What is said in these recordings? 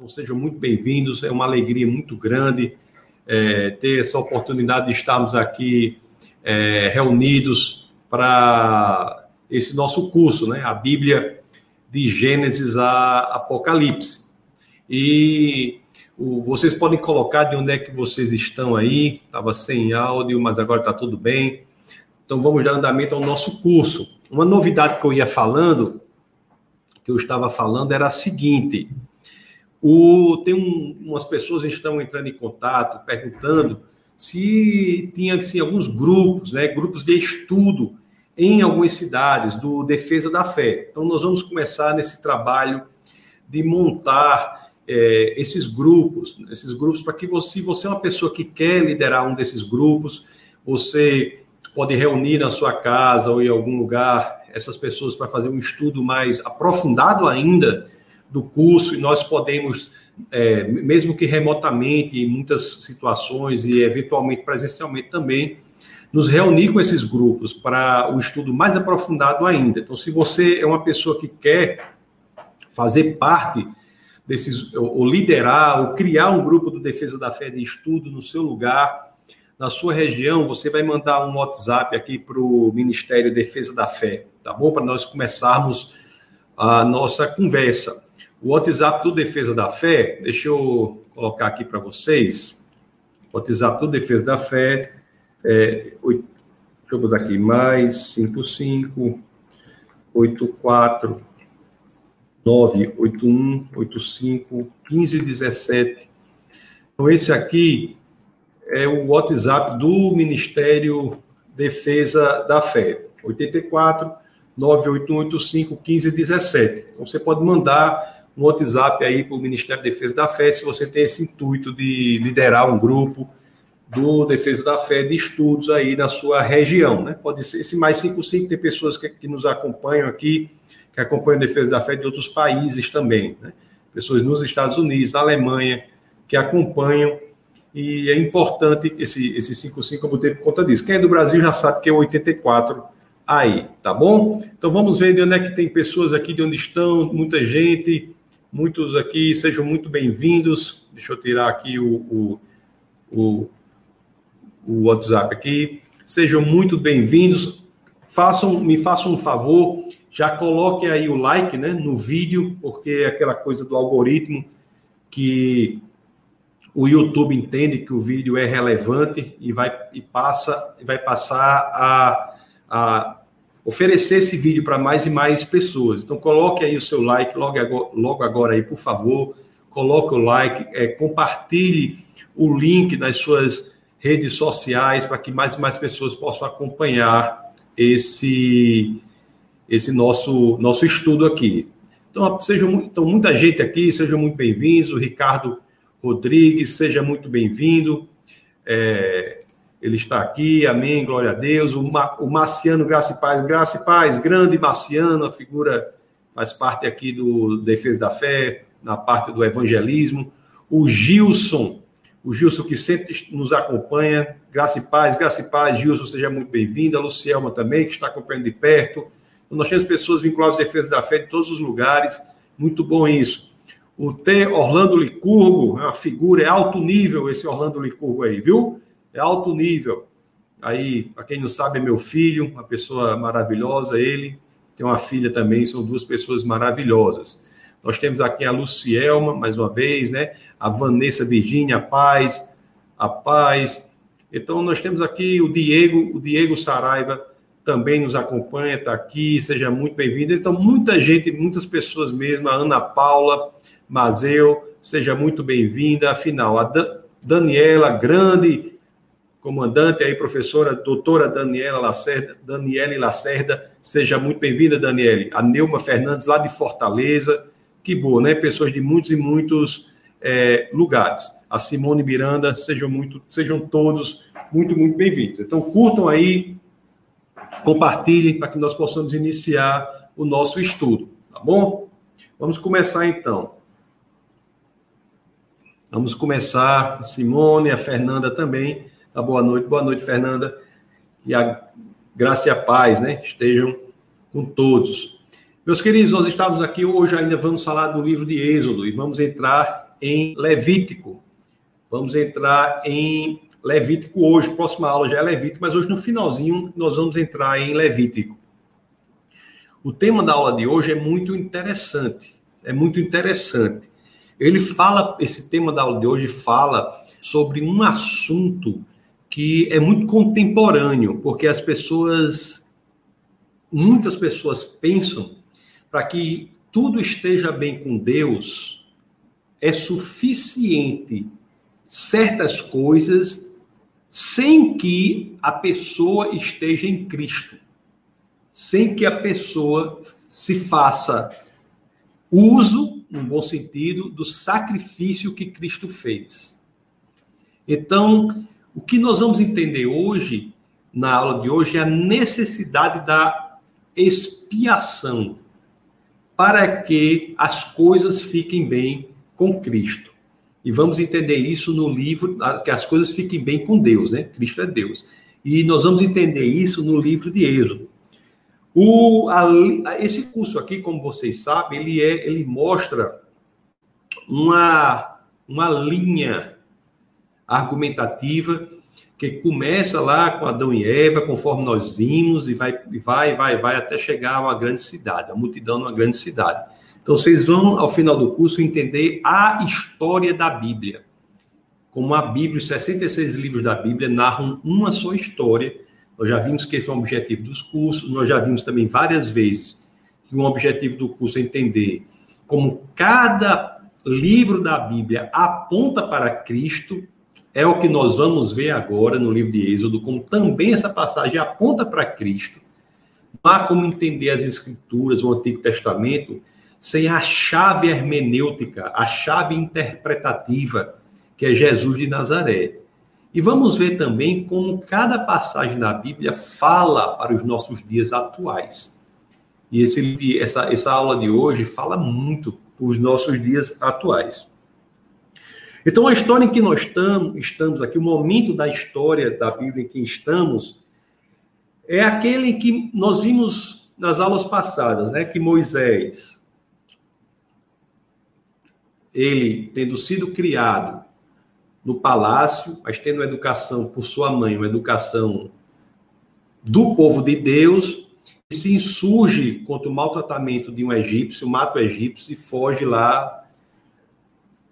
Então sejam muito bem-vindos, é uma alegria muito grande é, ter essa oportunidade de estarmos aqui é, reunidos para esse nosso curso, né? A Bíblia de Gênesis a Apocalipse. E o, vocês podem colocar de onde é que vocês estão aí. Estava sem áudio, mas agora está tudo bem. Então vamos dar andamento ao nosso curso. Uma novidade que eu ia falando, que eu estava falando, era a seguinte. O, tem um, umas pessoas que estão entrando em contato, perguntando se tinha assim, alguns grupos, né, grupos de estudo em algumas cidades do Defesa da Fé. Então, nós vamos começar nesse trabalho de montar é, esses grupos, esses grupos para que você, se você é uma pessoa que quer liderar um desses grupos, você pode reunir na sua casa ou em algum lugar essas pessoas para fazer um estudo mais aprofundado ainda do curso e nós podemos, é, mesmo que remotamente, em muitas situações e eventualmente presencialmente também, nos reunir com esses grupos para o estudo mais aprofundado ainda. Então, se você é uma pessoa que quer fazer parte desses, ou liderar, ou criar um grupo do Defesa da Fé de estudo no seu lugar, na sua região, você vai mandar um WhatsApp aqui para o Ministério Defesa da Fé, tá bom? Para nós começarmos a nossa conversa. O WhatsApp do Defesa da Fé, deixa eu colocar aqui para vocês. O WhatsApp do Defesa da Fé é, deixa eu botar aqui, mais 55 84 981 85 1517. Então, esse aqui é o WhatsApp do Ministério Defesa da Fé. 84 98185 1517. Então, você pode mandar um WhatsApp aí para o Ministério da Defesa da Fé, se você tem esse intuito de liderar um grupo do Defesa da Fé de estudos aí na sua região, né? Pode ser esse mais 55, tem pessoas que, que nos acompanham aqui, que acompanham a Defesa da Fé de outros países também, né? Pessoas nos Estados Unidos, na Alemanha, que acompanham, e é importante esse, esse 55 eu botei por conta disso. Quem é do Brasil já sabe que é 84 aí, tá bom? Então vamos ver de onde é que tem pessoas aqui, de onde estão, muita gente, muitos aqui, sejam muito bem-vindos. Deixa eu tirar aqui o, o, o, o WhatsApp aqui. Sejam muito bem-vindos. Façam, me façam um favor, já coloquem aí o like né, no vídeo, porque é aquela coisa do algoritmo que o YouTube entende que o vídeo é relevante e vai e passa vai passar a, a oferecer esse vídeo para mais e mais pessoas. Então, coloque aí o seu like logo agora, logo agora aí, por favor. Coloque o like, é, compartilhe o link nas suas redes sociais para que mais e mais pessoas possam acompanhar esse esse nosso nosso estudo aqui. Então, sejam, então muita gente aqui, sejam muito bem-vindos. O Ricardo Rodrigues, seja muito bem-vindo. É, ele está aqui, amém, glória a Deus. O, Ma, o Marciano Graça e Paz, Graça e Paz, grande Marciano, a figura faz parte aqui do Defesa da Fé, na parte do evangelismo. O Gilson, o Gilson que sempre nos acompanha, Graça e Paz, Graça e Paz, Gilson, seja muito bem-vindo. A Lucielma também, que está acompanhando de perto. Então, nós temos pessoas vinculadas à Defesa da Fé de todos os lugares, muito bom isso. O T. Orlando Licurgo, é uma figura, é alto nível esse Orlando Licurgo aí, viu? É alto nível. Aí, para quem não sabe, é meu filho, uma pessoa maravilhosa, ele tem uma filha também, são duas pessoas maravilhosas. Nós temos aqui a Lucielma, mais uma vez, né? A Vanessa Virgínia, a Paz, a Paz. Então, nós temos aqui o Diego, o Diego Saraiva também nos acompanha, está aqui, seja muito bem-vindo. Então, muita gente, muitas pessoas mesmo, a Ana Paula Mazeu, seja muito bem-vinda. Afinal, a Daniela, grande comandante aí, professora doutora Daniela Lacerda, Daniele Lacerda, seja muito bem-vinda, Daniele. A Neuma Fernandes, lá de Fortaleza, que boa, né? Pessoas de muitos e muitos é, lugares. A Simone Miranda, sejam, muito, sejam todos muito, muito bem-vindos. Então, curtam aí, compartilhem para que nós possamos iniciar o nosso estudo, tá bom? Vamos começar então. Vamos começar, Simone, a Fernanda também Tá, boa noite, boa noite, Fernanda. E a graça e a paz, né? Estejam com todos. Meus queridos, nós estamos aqui hoje ainda vamos falar do livro de Êxodo e vamos entrar em Levítico. Vamos entrar em Levítico hoje. Próxima aula já é Levítico, mas hoje no finalzinho nós vamos entrar em Levítico. O tema da aula de hoje é muito interessante. É muito interessante. Ele fala, esse tema da aula de hoje fala sobre um assunto que é muito contemporâneo, porque as pessoas, muitas pessoas pensam para que tudo esteja bem com Deus, é suficiente certas coisas sem que a pessoa esteja em Cristo, sem que a pessoa se faça uso, no bom sentido, do sacrifício que Cristo fez. Então, o que nós vamos entender hoje, na aula de hoje, é a necessidade da expiação para que as coisas fiquem bem com Cristo. E vamos entender isso no livro, que as coisas fiquem bem com Deus, né? Cristo é Deus. E nós vamos entender isso no livro de Êxodo. O, a, esse curso aqui, como vocês sabem, ele, é, ele mostra uma, uma linha argumentativa que começa lá com Adão e Eva, conforme nós vimos, e vai, vai, vai, vai até chegar a uma grande cidade, a multidão numa grande cidade. Então, vocês vão, ao final do curso, entender a história da Bíblia. Como a Bíblia, os 66 livros da Bíblia narram uma só história. Nós já vimos que esse é o objetivo dos cursos, nós já vimos também várias vezes que um objetivo do curso é entender como cada livro da Bíblia aponta para Cristo é o que nós vamos ver agora no livro de Êxodo, como também essa passagem aponta para Cristo. Não há como entender as Escrituras, o Antigo Testamento, sem a chave hermenêutica, a chave interpretativa, que é Jesus de Nazaré. E vamos ver também como cada passagem da Bíblia fala para os nossos dias atuais. E esse, essa, essa aula de hoje fala muito para os nossos dias atuais. Então, a história em que nós estamos, estamos aqui, o momento da história da Bíblia em que estamos, é aquele em que nós vimos nas aulas passadas, né, que Moisés, ele tendo sido criado no palácio, mas tendo educação por sua mãe, uma educação do povo de Deus, se insurge contra o maltratamento de um egípcio, mata o egípcio e foge lá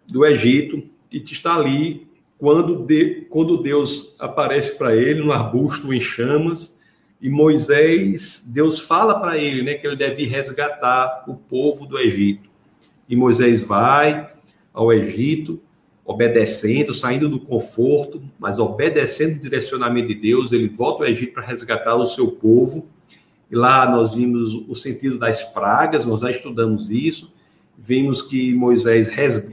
do Egito e está ali quando, de, quando Deus aparece para ele no arbusto em chamas e Moisés, Deus fala para ele, né, que ele deve resgatar o povo do Egito. E Moisés vai ao Egito, obedecendo, saindo do conforto, mas obedecendo o direcionamento de Deus, ele volta ao Egito para resgatar o seu povo. E lá nós vimos o sentido das pragas, nós já estudamos isso vimos que Moisés,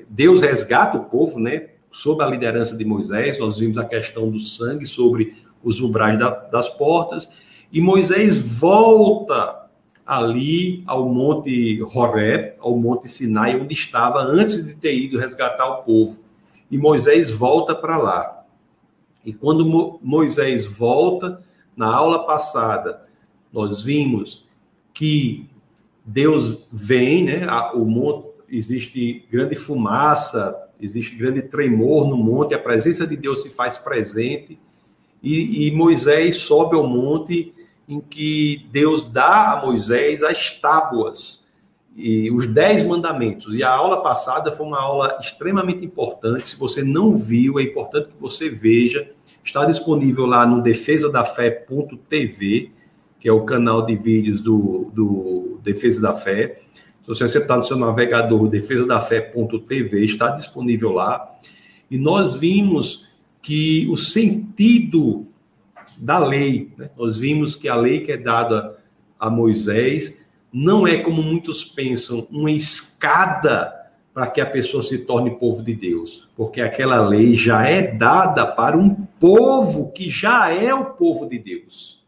Deus resgata o povo, né? Sob a liderança de Moisés, nós vimos a questão do sangue sobre os umbrais da, das portas, e Moisés volta ali ao Monte Horeb, ao Monte Sinai, onde estava antes de ter ido resgatar o povo. E Moisés volta para lá. E quando Mo Moisés volta, na aula passada, nós vimos que Deus vem, né? O monte existe grande fumaça, existe grande tremor no monte, a presença de Deus se faz presente. E, e Moisés sobe ao monte em que Deus dá a Moisés as tábuas e os dez mandamentos. E a aula passada foi uma aula extremamente importante. Se você não viu, é importante que você veja. Está disponível lá no defesadafé.tv que é o canal de vídeos do, do Defesa da Fé. Se você acertar no seu navegador, defesadafé.tv, está disponível lá. E nós vimos que o sentido da lei, né? nós vimos que a lei que é dada a Moisés não é como muitos pensam, uma escada para que a pessoa se torne povo de Deus, porque aquela lei já é dada para um povo que já é o povo de Deus.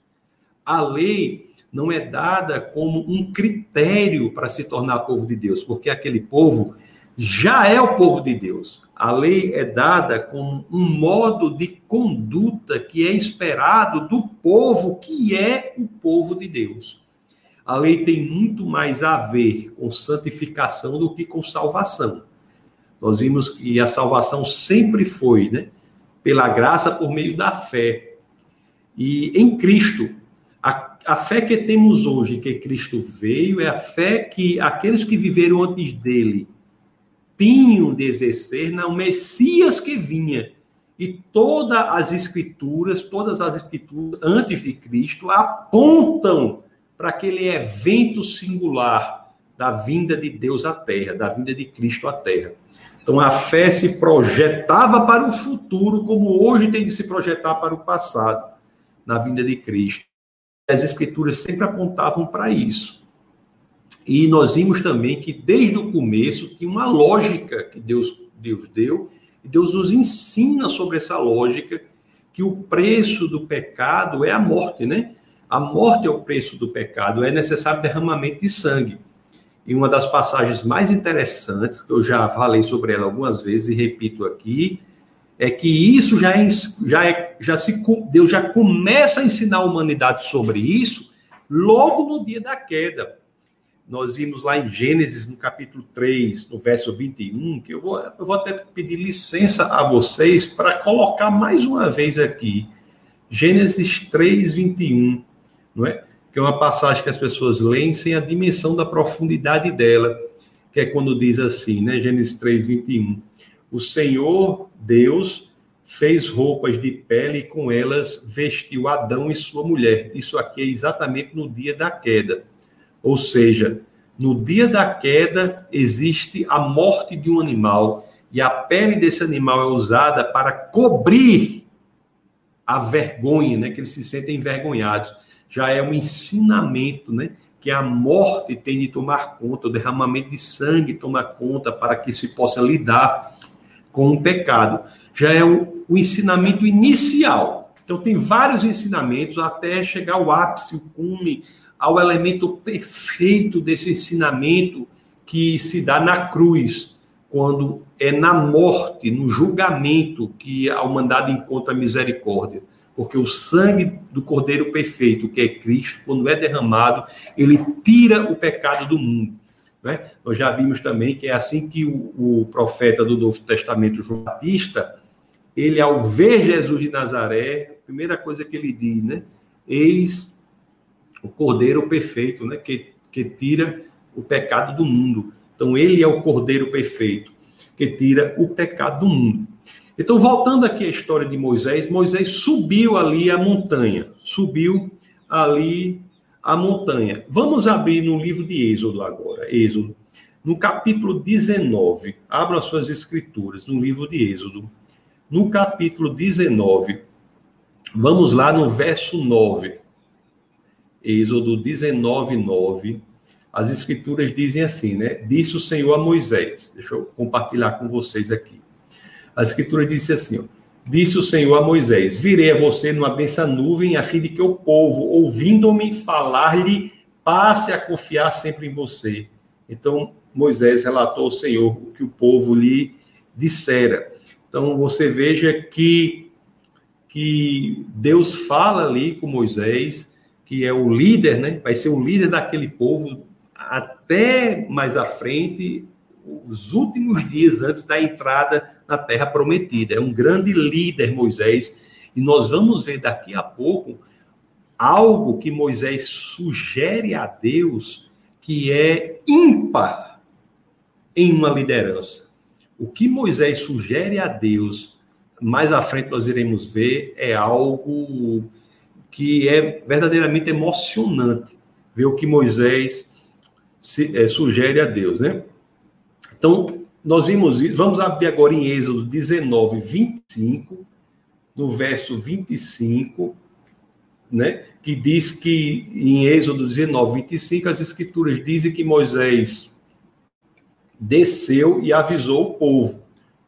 A lei não é dada como um critério para se tornar povo de Deus, porque aquele povo já é o povo de Deus. A lei é dada como um modo de conduta que é esperado do povo que é o povo de Deus. A lei tem muito mais a ver com santificação do que com salvação. Nós vimos que a salvação sempre foi, né? Pela graça por meio da fé. E em Cristo, a, a fé que temos hoje, que Cristo veio, é a fé que aqueles que viveram antes dele tinham de exercer no Messias que vinha. E todas as escrituras, todas as escrituras antes de Cristo apontam para aquele evento singular da vinda de Deus à Terra, da vinda de Cristo à Terra. Então a fé se projetava para o futuro, como hoje tem de se projetar para o passado, na vinda de Cristo. As escrituras sempre apontavam para isso. E nós vimos também que desde o começo tinha uma lógica que Deus, Deus deu, e Deus nos ensina sobre essa lógica que o preço do pecado é a morte, né? A morte é o preço do pecado, é necessário derramamento de sangue. E uma das passagens mais interessantes, que eu já falei sobre ela algumas vezes e repito aqui, é que isso já é, já é, já se Deus já começa a ensinar a humanidade sobre isso logo no dia da queda. Nós vimos lá em Gênesis, no capítulo 3, no verso 21, que eu vou, eu vou até pedir licença a vocês para colocar mais uma vez aqui. Gênesis 3, 21 não é? Que é uma passagem que as pessoas leem sem a dimensão da profundidade dela, que é quando diz assim, né? Gênesis 3, 21. O Senhor Deus fez roupas de pele e com elas vestiu Adão e sua mulher. Isso aqui é exatamente no dia da queda. Ou seja, no dia da queda existe a morte de um animal e a pele desse animal é usada para cobrir a vergonha, né, que eles se sentem envergonhados já é um ensinamento, né? Que a morte tem de tomar conta, o derramamento de sangue tomar conta para que se possa lidar com o pecado. Já é o, o ensinamento inicial. Então, tem vários ensinamentos até chegar ao ápice, o cume, ao elemento perfeito desse ensinamento que se dá na cruz, quando é na morte, no julgamento, que a humanidade encontra misericórdia porque o sangue do Cordeiro perfeito, que é Cristo, quando é derramado, ele tira o pecado do mundo. Né? Nós já vimos também que é assim que o, o profeta do Novo Testamento, João Batista, ele, ao ver Jesus de Nazaré, a primeira coisa que ele diz, né? Eis o Cordeiro perfeito, né? Que, que tira o pecado do mundo. Então, ele é o Cordeiro perfeito, que tira o pecado do mundo. Então, voltando aqui à história de Moisés, Moisés subiu ali a montanha, subiu ali a montanha. Vamos abrir no livro de Êxodo agora, Êxodo, no capítulo 19. Abra suas escrituras no livro de Êxodo. No capítulo 19, vamos lá no verso 9. Êxodo 19, 9. As escrituras dizem assim, né? Disse o Senhor a Moisés. Deixa eu compartilhar com vocês aqui. A escritura disse assim: ó, Disse o Senhor a Moisés: Virei a você numa densa nuvem, a fim de que o povo, ouvindo-me falar-lhe, passe a confiar sempre em você. Então Moisés relatou ao Senhor o que o povo lhe dissera. Então você veja que, que Deus fala ali com Moisés, que é o líder, né? vai ser o líder daquele povo até mais à frente, os últimos dias antes da entrada na terra prometida. É um grande líder, Moisés, e nós vamos ver daqui a pouco algo que Moisés sugere a Deus que é ímpar em uma liderança. O que Moisés sugere a Deus, mais à frente nós iremos ver, é algo que é verdadeiramente emocionante. Ver o que Moisés se, é, sugere a Deus, né? Então, nós vimos, vamos abrir agora em Êxodo 19, 25, no verso 25, né, que diz que em Êxodo 19, 25, as escrituras dizem que Moisés desceu e avisou o povo,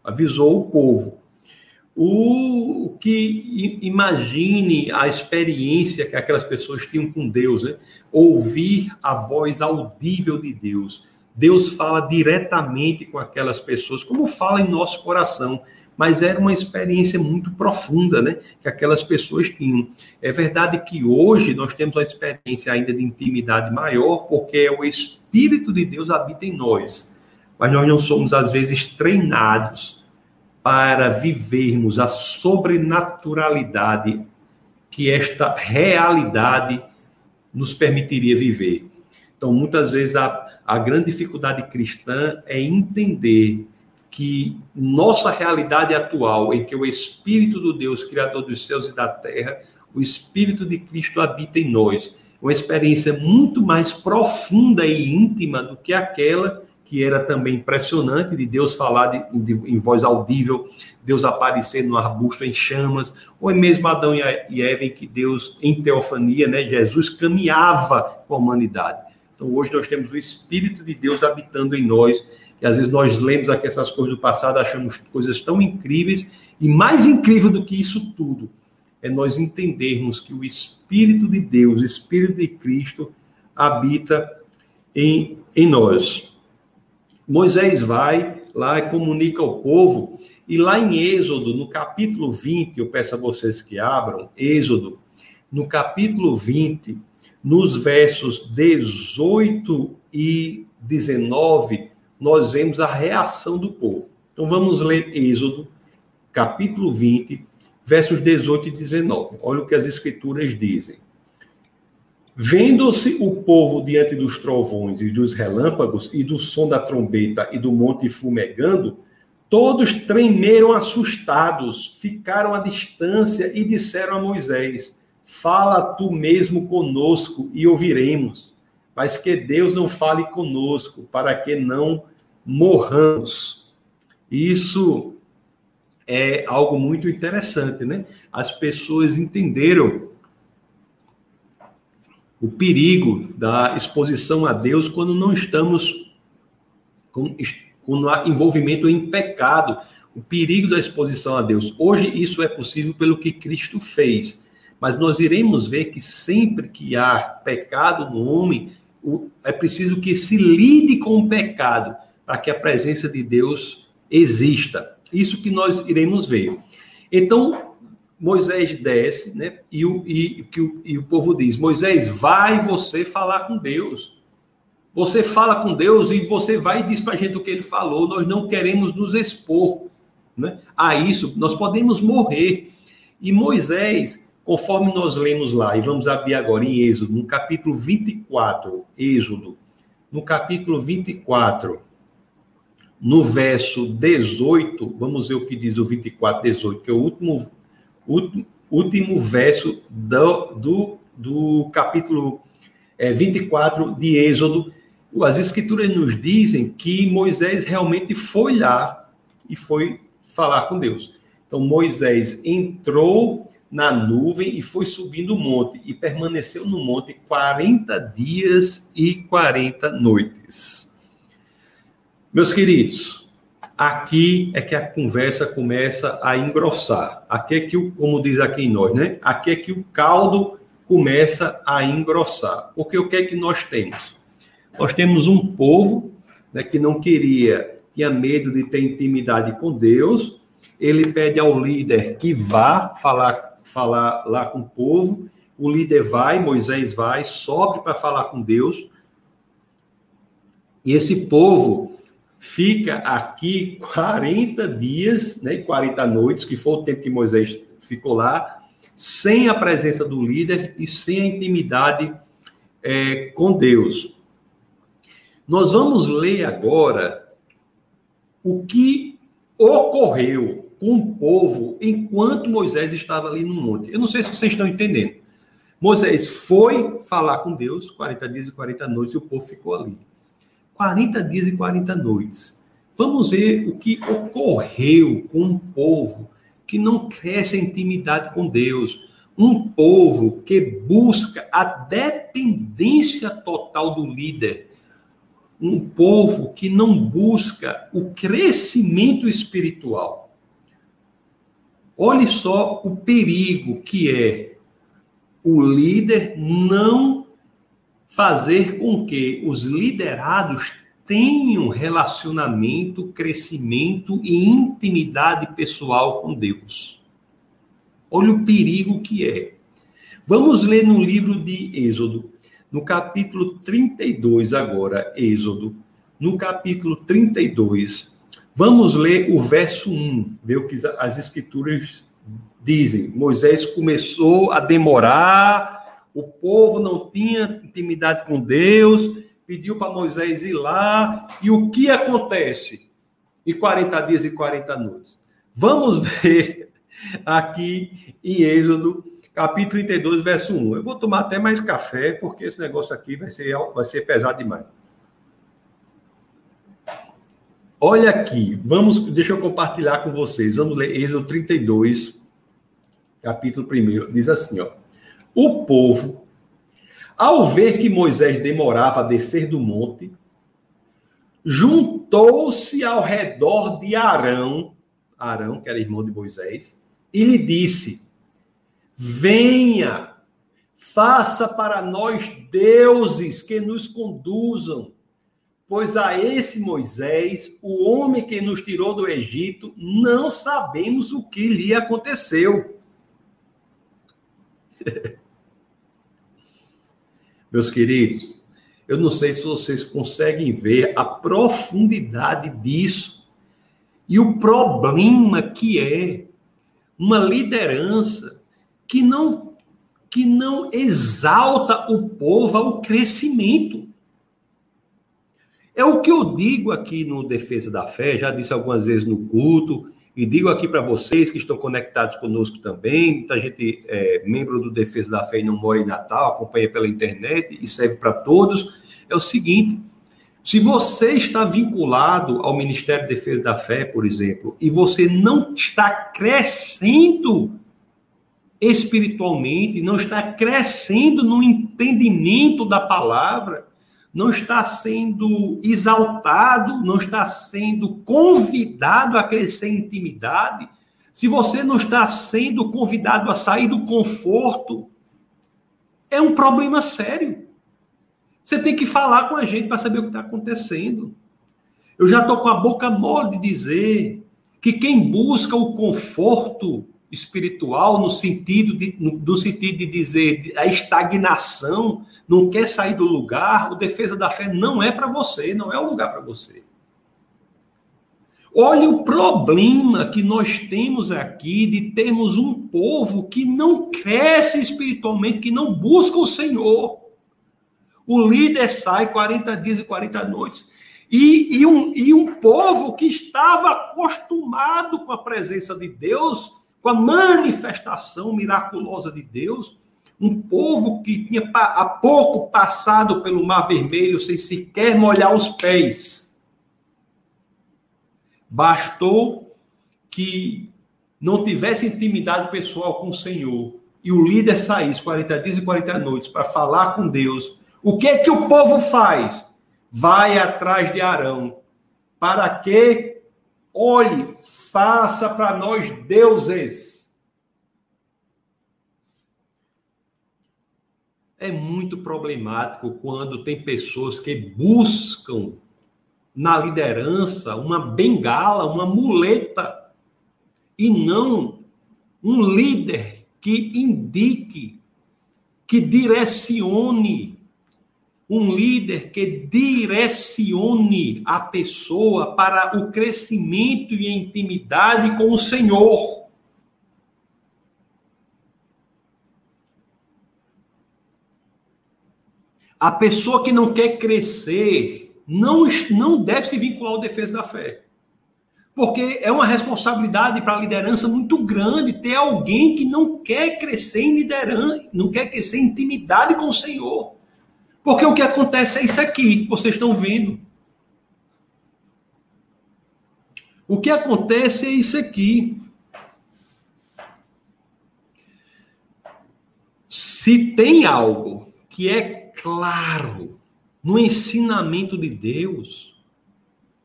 avisou o povo. O que imagine a experiência que aquelas pessoas tinham com Deus, né? Ouvir a voz audível de Deus. Deus fala diretamente com aquelas pessoas, como fala em nosso coração. Mas era uma experiência muito profunda, né? Que aquelas pessoas tinham. É verdade que hoje nós temos uma experiência ainda de intimidade maior, porque o Espírito de Deus habita em nós. mas nós não somos, às vezes, treinados para vivermos a sobrenaturalidade que esta realidade nos permitiria viver. Então, muitas vezes, a, a grande dificuldade cristã é entender que nossa realidade atual, em que o Espírito do Deus, Criador dos céus e da terra, o Espírito de Cristo habita em nós, uma experiência muito mais profunda e íntima do que aquela que era também impressionante de Deus falar de, de, em voz audível, Deus aparecer no arbusto em chamas, ou mesmo Adão e Eva em que Deus, em teofania, né, Jesus caminhava com a humanidade. Então hoje nós temos o Espírito de Deus habitando em nós, e às vezes nós lemos aqui essas coisas do passado, achamos coisas tão incríveis, e mais incrível do que isso tudo, é nós entendermos que o Espírito de Deus, o Espírito de Cristo, habita em, em nós. Moisés vai lá e comunica ao povo, e lá em Êxodo, no capítulo 20, eu peço a vocês que abram, Êxodo, no capítulo 20, nos versos 18 e 19, nós vemos a reação do povo. Então vamos ler Êxodo, capítulo 20, versos 18 e 19. Olha o que as escrituras dizem. Vendo-se o povo diante dos trovões e dos relâmpagos e do som da trombeta e do monte fumegando, todos tremeram assustados, ficaram à distância e disseram a Moisés: Fala tu mesmo conosco e ouviremos, mas que Deus não fale conosco, para que não morramos. Isso é algo muito interessante, né? As pessoas entenderam o perigo da exposição a Deus quando não estamos com, com envolvimento em pecado, o perigo da exposição a Deus. Hoje isso é possível pelo que Cristo fez, mas nós iremos ver que sempre que há pecado no homem, é preciso que se lide com o pecado para que a presença de Deus exista. Isso que nós iremos ver. Então, Moisés desce, né? E o, e, que o, e o povo diz: Moisés, vai você falar com Deus. Você fala com Deus e você vai e diz para a gente o que ele falou. Nós não queremos nos expor né, a isso. Nós podemos morrer. E Moisés, conforme nós lemos lá, e vamos abrir agora em Êxodo, no capítulo 24, Êxodo, no capítulo 24, no verso 18, vamos ver o que diz o 24, 18, que é o último, último, último verso do, do, do capítulo é, 24 de Êxodo. As escrituras nos dizem que Moisés realmente foi lá e foi falar com Deus. Então, Moisés entrou na nuvem e foi subindo o monte e permaneceu no monte 40 dias e 40 noites. Meus queridos, aqui é que a conversa começa a engrossar. Aqui é que, o, como diz aqui em nós, né? Aqui é que o caldo começa a engrossar. Porque o que é que nós temos? Nós temos um povo né, que não queria, tinha medo de ter intimidade com Deus. Ele pede ao líder que vá falar, falar lá com o povo. O líder vai, Moisés vai, sobe para falar com Deus. E esse povo fica aqui 40 dias, né, 40 noites, que foi o tempo que Moisés ficou lá, sem a presença do líder e sem a intimidade é, com Deus. Nós vamos ler agora o que ocorreu com o povo enquanto Moisés estava ali no monte. Eu não sei se vocês estão entendendo. Moisés foi falar com Deus, 40 dias e 40 noites, e o povo ficou ali. 40 dias e 40 noites. Vamos ver o que ocorreu com um povo que não cresce a intimidade com Deus. Um povo que busca a dependência total do líder. Um povo que não busca o crescimento espiritual. Olhe só o perigo que é o líder não fazer com que os liderados tenham relacionamento, crescimento e intimidade pessoal com Deus. Olha o perigo que é. Vamos ler no livro de Êxodo, no capítulo 32 agora, Êxodo, no capítulo 32. Vamos ler o verso 1, ver o que as escrituras dizem. Moisés começou a demorar, o povo não tinha intimidade com Deus, pediu para Moisés ir lá, e o que acontece? Em 40 dias e 40 noites. Vamos ver aqui em Êxodo, capítulo 32, verso 1. Eu vou tomar até mais café, porque esse negócio aqui vai ser, vai ser pesado demais. Olha aqui, vamos, deixa eu compartilhar com vocês. Vamos ler Êxodo 32, capítulo 1. Diz assim, ó. O povo, ao ver que Moisés demorava a descer do monte, juntou-se ao redor de Arão, Arão, que era irmão de Moisés, e lhe disse: Venha, faça para nós deuses que nos conduzam Pois a esse Moisés, o homem que nos tirou do Egito, não sabemos o que lhe aconteceu. Meus queridos, eu não sei se vocês conseguem ver a profundidade disso e o problema que é uma liderança que não que não exalta o povo ao crescimento. É o que eu digo aqui no Defesa da Fé, já disse algumas vezes no culto, e digo aqui para vocês que estão conectados conosco também, muita gente é membro do Defesa da Fé e não mora em Natal, acompanha pela internet e serve para todos, é o seguinte, se você está vinculado ao Ministério de Defesa da Fé, por exemplo, e você não está crescendo espiritualmente, não está crescendo no entendimento da palavra, não está sendo exaltado, não está sendo convidado a crescer em intimidade, se você não está sendo convidado a sair do conforto, é um problema sério. Você tem que falar com a gente para saber o que está acontecendo. Eu já estou com a boca mole de dizer que quem busca o conforto espiritual no sentido de, no, do sentido de dizer a estagnação, não quer sair do lugar, o defesa da fé não é para você, não é o lugar para você. Olha o problema que nós temos aqui de termos um povo que não cresce espiritualmente, que não busca o Senhor. O líder sai 40 dias e 40 noites. E, e, um, e um povo que estava acostumado com a presença de Deus com a manifestação miraculosa de Deus, um povo que tinha há pouco passado pelo Mar Vermelho sem sequer molhar os pés. Bastou que não tivesse intimidade pessoal com o Senhor e o líder saísse 40 dias e 40 noites para falar com Deus. O que é que o povo faz? Vai atrás de Arão. Para que olhe, faça para nós deuses. É muito problemático quando tem pessoas que buscam na liderança uma bengala, uma muleta, e não um líder que indique, que direcione um líder que direcione a pessoa para o crescimento e a intimidade com o Senhor. A pessoa que não quer crescer não, não deve se vincular ao defesa da fé. Porque é uma responsabilidade para a liderança muito grande ter alguém que não quer crescer em liderança, não quer crescer em intimidade com o Senhor. Porque o que acontece é isso aqui, vocês estão vendo. O que acontece é isso aqui. Se tem algo que é claro no ensinamento de Deus,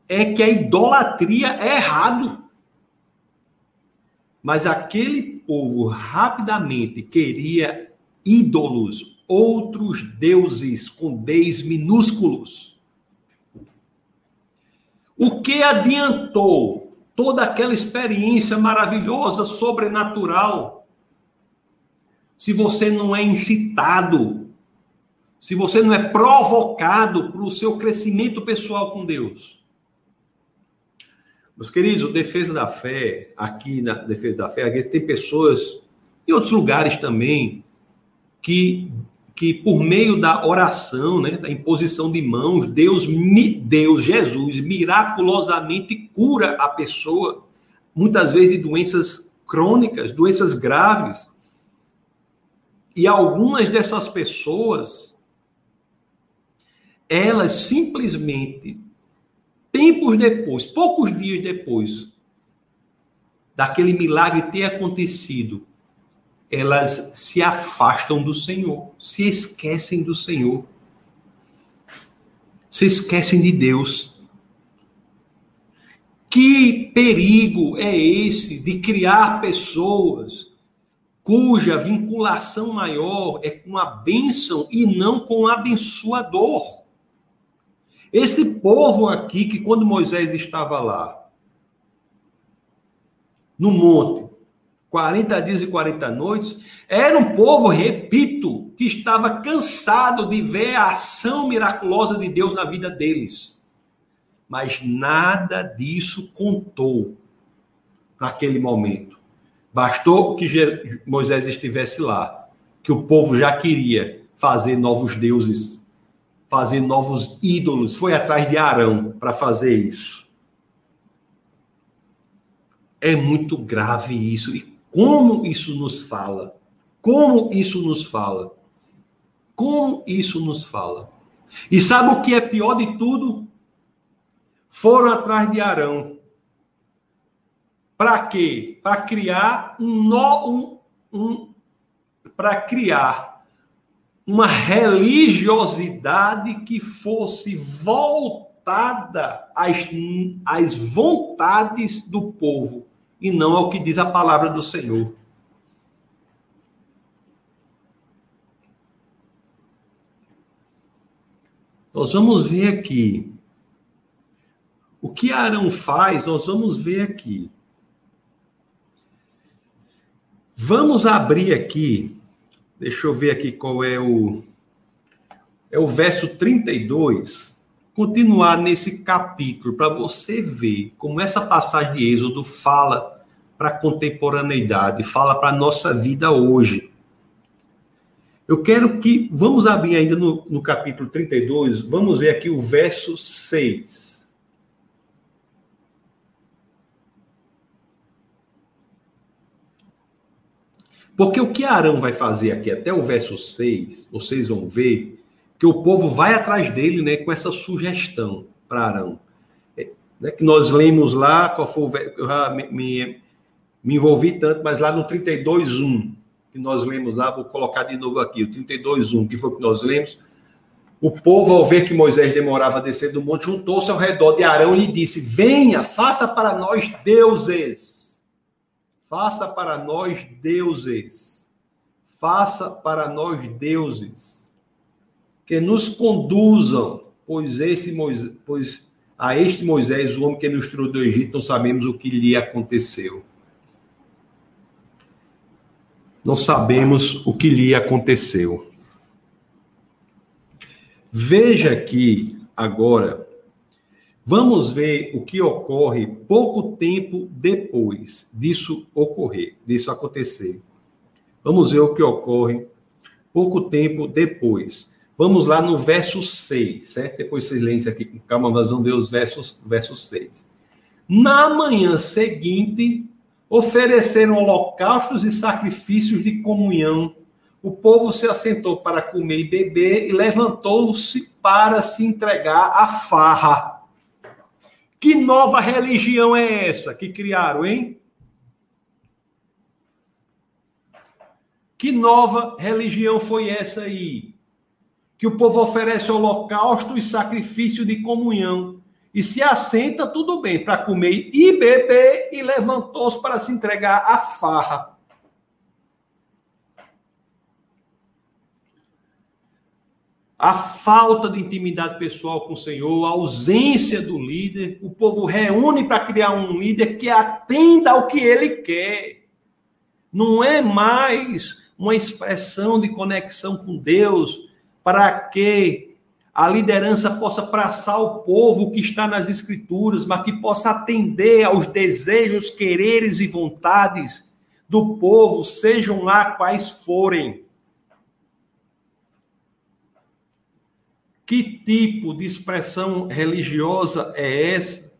é que a idolatria é errado. Mas aquele povo rapidamente queria ídolos outros deuses com Ds minúsculos. O que adiantou toda aquela experiência maravilhosa, sobrenatural, se você não é incitado, se você não é provocado para o seu crescimento pessoal com Deus. Meus queridos, defesa da fé, aqui na defesa da fé, tem pessoas, em outros lugares também, que, que por meio da oração, né, da imposição de mãos, Deus, Deus, Jesus, miraculosamente cura a pessoa, muitas vezes de doenças crônicas, doenças graves. E algumas dessas pessoas, elas simplesmente tempos depois, poucos dias depois daquele milagre ter acontecido, elas se afastam do Senhor, se esquecem do Senhor, se esquecem de Deus. Que perigo é esse de criar pessoas cuja vinculação maior é com a bênção e não com o abençoador? Esse povo aqui, que quando Moisés estava lá, no monte, 40 dias e 40 noites, era um povo, repito, que estava cansado de ver a ação miraculosa de Deus na vida deles. Mas nada disso contou naquele momento. Bastou que Moisés estivesse lá, que o povo já queria fazer novos deuses fazer novos ídolos, foi atrás de Arão para fazer isso. É muito grave isso. E como isso nos fala? Como isso nos fala? Como isso nos fala? E sabe o que é pior de tudo? Foram atrás de Arão. Para quê? Para criar um, no, um, um para criar uma religiosidade que fosse voltada às, às vontades do povo e não ao que diz a palavra do Senhor. Nós vamos ver aqui. O que Arão faz, nós vamos ver aqui. Vamos abrir aqui Deixa eu ver aqui qual é o. É o verso 32. Continuar nesse capítulo, para você ver como essa passagem de Êxodo fala para a contemporaneidade, fala para a nossa vida hoje. Eu quero que. Vamos abrir ainda no, no capítulo 32, vamos ver aqui o verso 6. Porque o que Arão vai fazer aqui, até o verso 6, vocês vão ver que o povo vai atrás dele né, com essa sugestão para Arão. É, né, que nós lemos lá, qual foi o, eu já me, me, me envolvi tanto, mas lá no 32.1, que nós lemos lá, vou colocar de novo aqui, o 32.1, que foi o que nós lemos. O povo, ao ver que Moisés demorava a descer do monte, juntou-se ao redor de Arão e lhe disse: Venha, faça para nós deuses Faça para nós deuses. Faça para nós deuses que nos conduzam, pois esse Moisés, pois a este Moisés, o homem que nos tirou do Egito, não sabemos o que lhe aconteceu. Não sabemos o que lhe aconteceu. Veja aqui agora Vamos ver o que ocorre pouco tempo depois disso ocorrer, disso acontecer. Vamos ver o que ocorre pouco tempo depois. Vamos lá no verso 6, certo? Depois vocês leem isso aqui com calma, mas vamos ver os versos, verso 6. Na manhã seguinte, ofereceram holocaustos e sacrifícios de comunhão. O povo se assentou para comer e beber e levantou-se para se entregar à farra. Que nova religião é essa que criaram, hein? Que nova religião foi essa aí? Que o povo oferece holocausto e sacrifício de comunhão. E se assenta, tudo bem, para comer e beber, e levantou-se para se entregar à farra. a falta de intimidade pessoal com o Senhor, a ausência do líder, o povo reúne para criar um líder que atenda ao que ele quer. Não é mais uma expressão de conexão com Deus, para que a liderança possa abraçar o povo que está nas escrituras, mas que possa atender aos desejos, quereres e vontades do povo, sejam lá quais forem. Que tipo de expressão religiosa é essa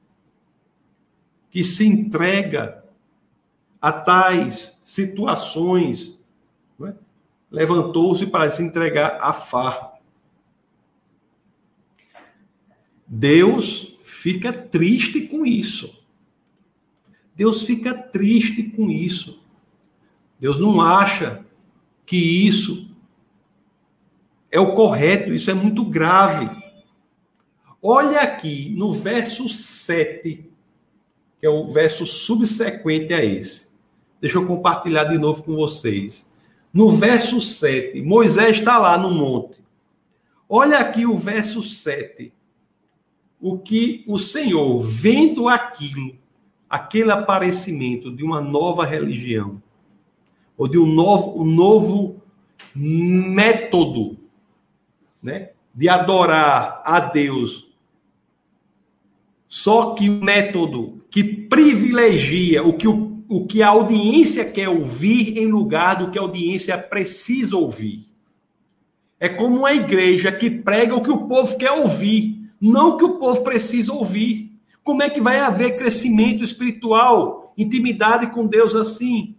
que se entrega a tais situações? É? Levantou-se para se entregar a farra. Deus fica triste com isso. Deus fica triste com isso. Deus não acha que isso é o correto, isso é muito grave. Olha aqui no verso 7, que é o verso subsequente a esse. Deixa eu compartilhar de novo com vocês. No verso 7, Moisés está lá no monte. Olha aqui o verso 7. O que o Senhor, vendo aquilo, aquele aparecimento de uma nova religião, ou de um novo, um novo método né, de adorar a Deus. Só que o método que privilegia o que, o, o que a audiência quer ouvir em lugar do que a audiência precisa ouvir. É como uma igreja que prega o que o povo quer ouvir, não que o povo precisa ouvir. Como é que vai haver crescimento espiritual, intimidade com Deus assim?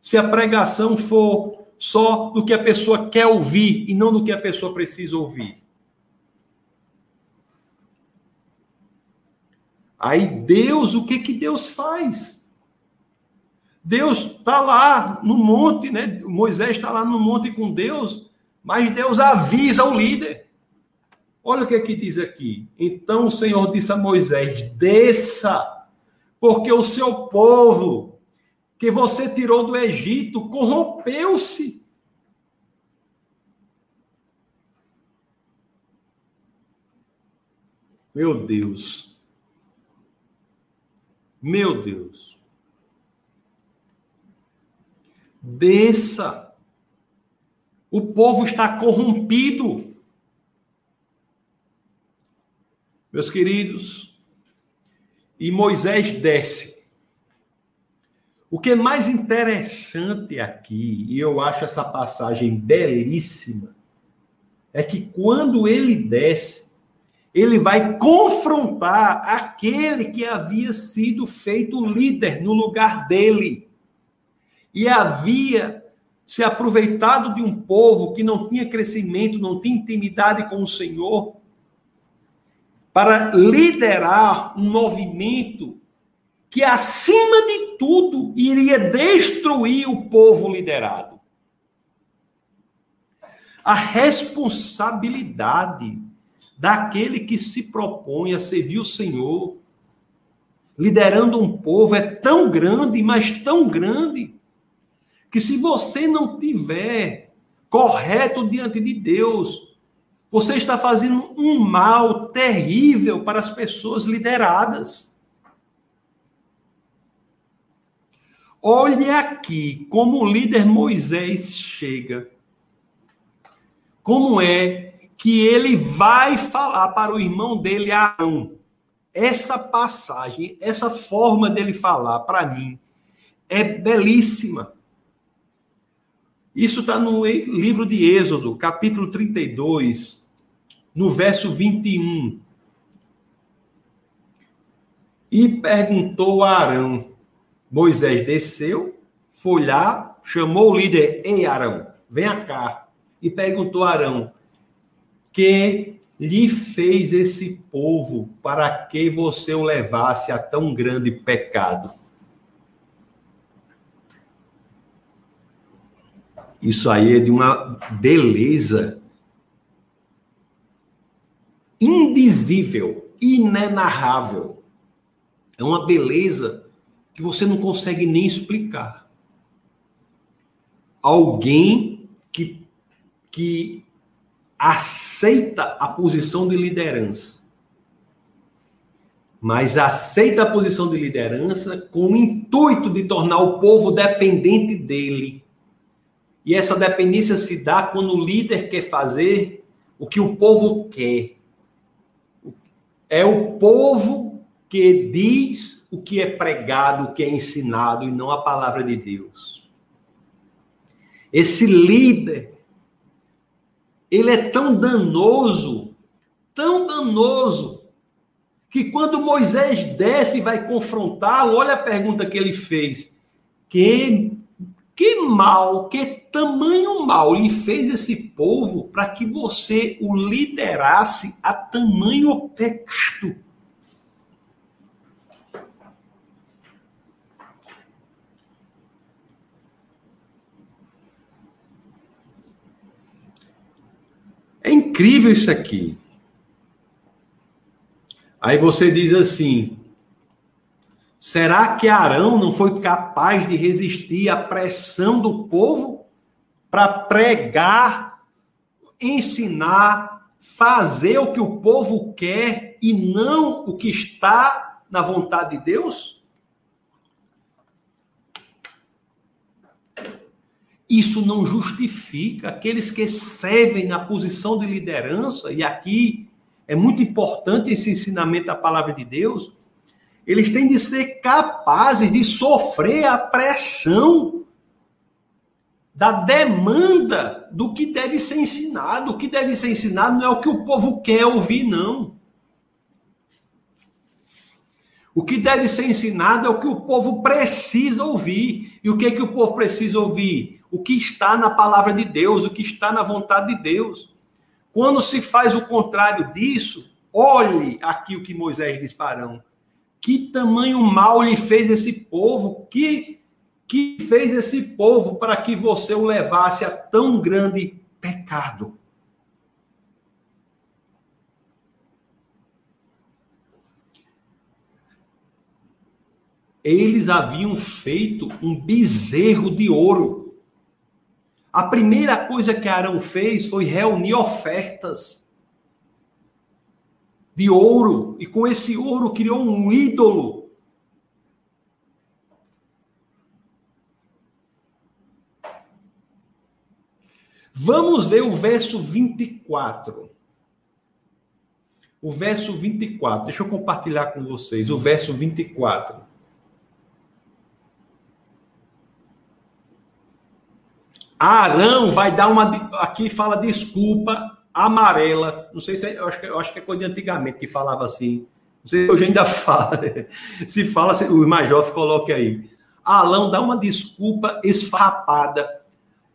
Se a pregação for só do que a pessoa quer ouvir e não do que a pessoa precisa ouvir. Aí Deus, o que que Deus faz? Deus está lá no monte, né? Moisés está lá no monte com Deus, mas Deus avisa o líder. Olha o que, é que diz aqui. Então o Senhor disse a Moisés: desça, porque o seu povo que você tirou do Egito corrompeu-se. Meu Deus. Meu Deus. Desça. O povo está corrompido. Meus queridos, e Moisés desce. O que é mais interessante aqui, e eu acho essa passagem belíssima, é que quando ele desce, ele vai confrontar aquele que havia sido feito líder no lugar dele. E havia se aproveitado de um povo que não tinha crescimento, não tinha intimidade com o Senhor, para liderar um movimento que, acima de tudo, iria destruir o povo liderado. A responsabilidade daquele que se propõe a servir o Senhor, liderando um povo, é tão grande, mas tão grande, que se você não tiver correto diante de Deus, você está fazendo um mal terrível para as pessoas lideradas. Olhe aqui como o líder Moisés chega. Como é que ele vai falar para o irmão dele, Arão. Essa passagem, essa forma dele falar, para mim, é belíssima. Isso está no livro de Êxodo, capítulo 32, no verso 21. E perguntou a Arão: Moisés desceu, foi lá, chamou o líder, ei Arão, venha cá. E perguntou a Arão, que lhe fez esse povo para que você o levasse a tão grande pecado? Isso aí é de uma beleza indizível, inenarrável. É uma beleza que você não consegue nem explicar. Alguém que, que aceita a posição de liderança, mas aceita a posição de liderança com o intuito de tornar o povo dependente dele. E essa dependência se dá quando o líder quer fazer o que o povo quer. É o povo que diz o que é pregado, o que é ensinado e não a palavra de Deus. Esse líder, ele é tão danoso, tão danoso, que quando Moisés desce e vai confrontá-lo, olha a pergunta que ele fez: que, que mal, que tamanho mal lhe fez esse povo para que você o liderasse a tamanho pecado? É incrível isso aqui. Aí você diz assim: será que Arão não foi capaz de resistir à pressão do povo para pregar, ensinar, fazer o que o povo quer e não o que está na vontade de Deus? Isso não justifica aqueles que servem na posição de liderança, e aqui é muito importante esse ensinamento da palavra de Deus. Eles têm de ser capazes de sofrer a pressão da demanda do que deve ser ensinado. O que deve ser ensinado não é o que o povo quer ouvir, não. O que deve ser ensinado é o que o povo precisa ouvir. E o que é que o povo precisa ouvir? O que está na palavra de Deus, o que está na vontade de Deus. Quando se faz o contrário disso, olhe aqui o que Moisés diz para Arão. Que tamanho mal lhe fez esse povo? Que, que fez esse povo para que você o levasse a tão grande pecado? eles haviam feito um bezerro de ouro. A primeira coisa que Arão fez foi reunir ofertas de ouro, e com esse ouro criou um ídolo. Vamos ver o verso 24. O verso 24, deixa eu compartilhar com vocês. O verso 24. Arão vai dar uma. Aqui fala desculpa amarela. Não sei se é, eu acho que, eu acho que é coisa de antigamente que falava assim. Não sei se hoje ainda fala. Se fala, o Major coloque aí. Arão dá uma desculpa esfarrapada,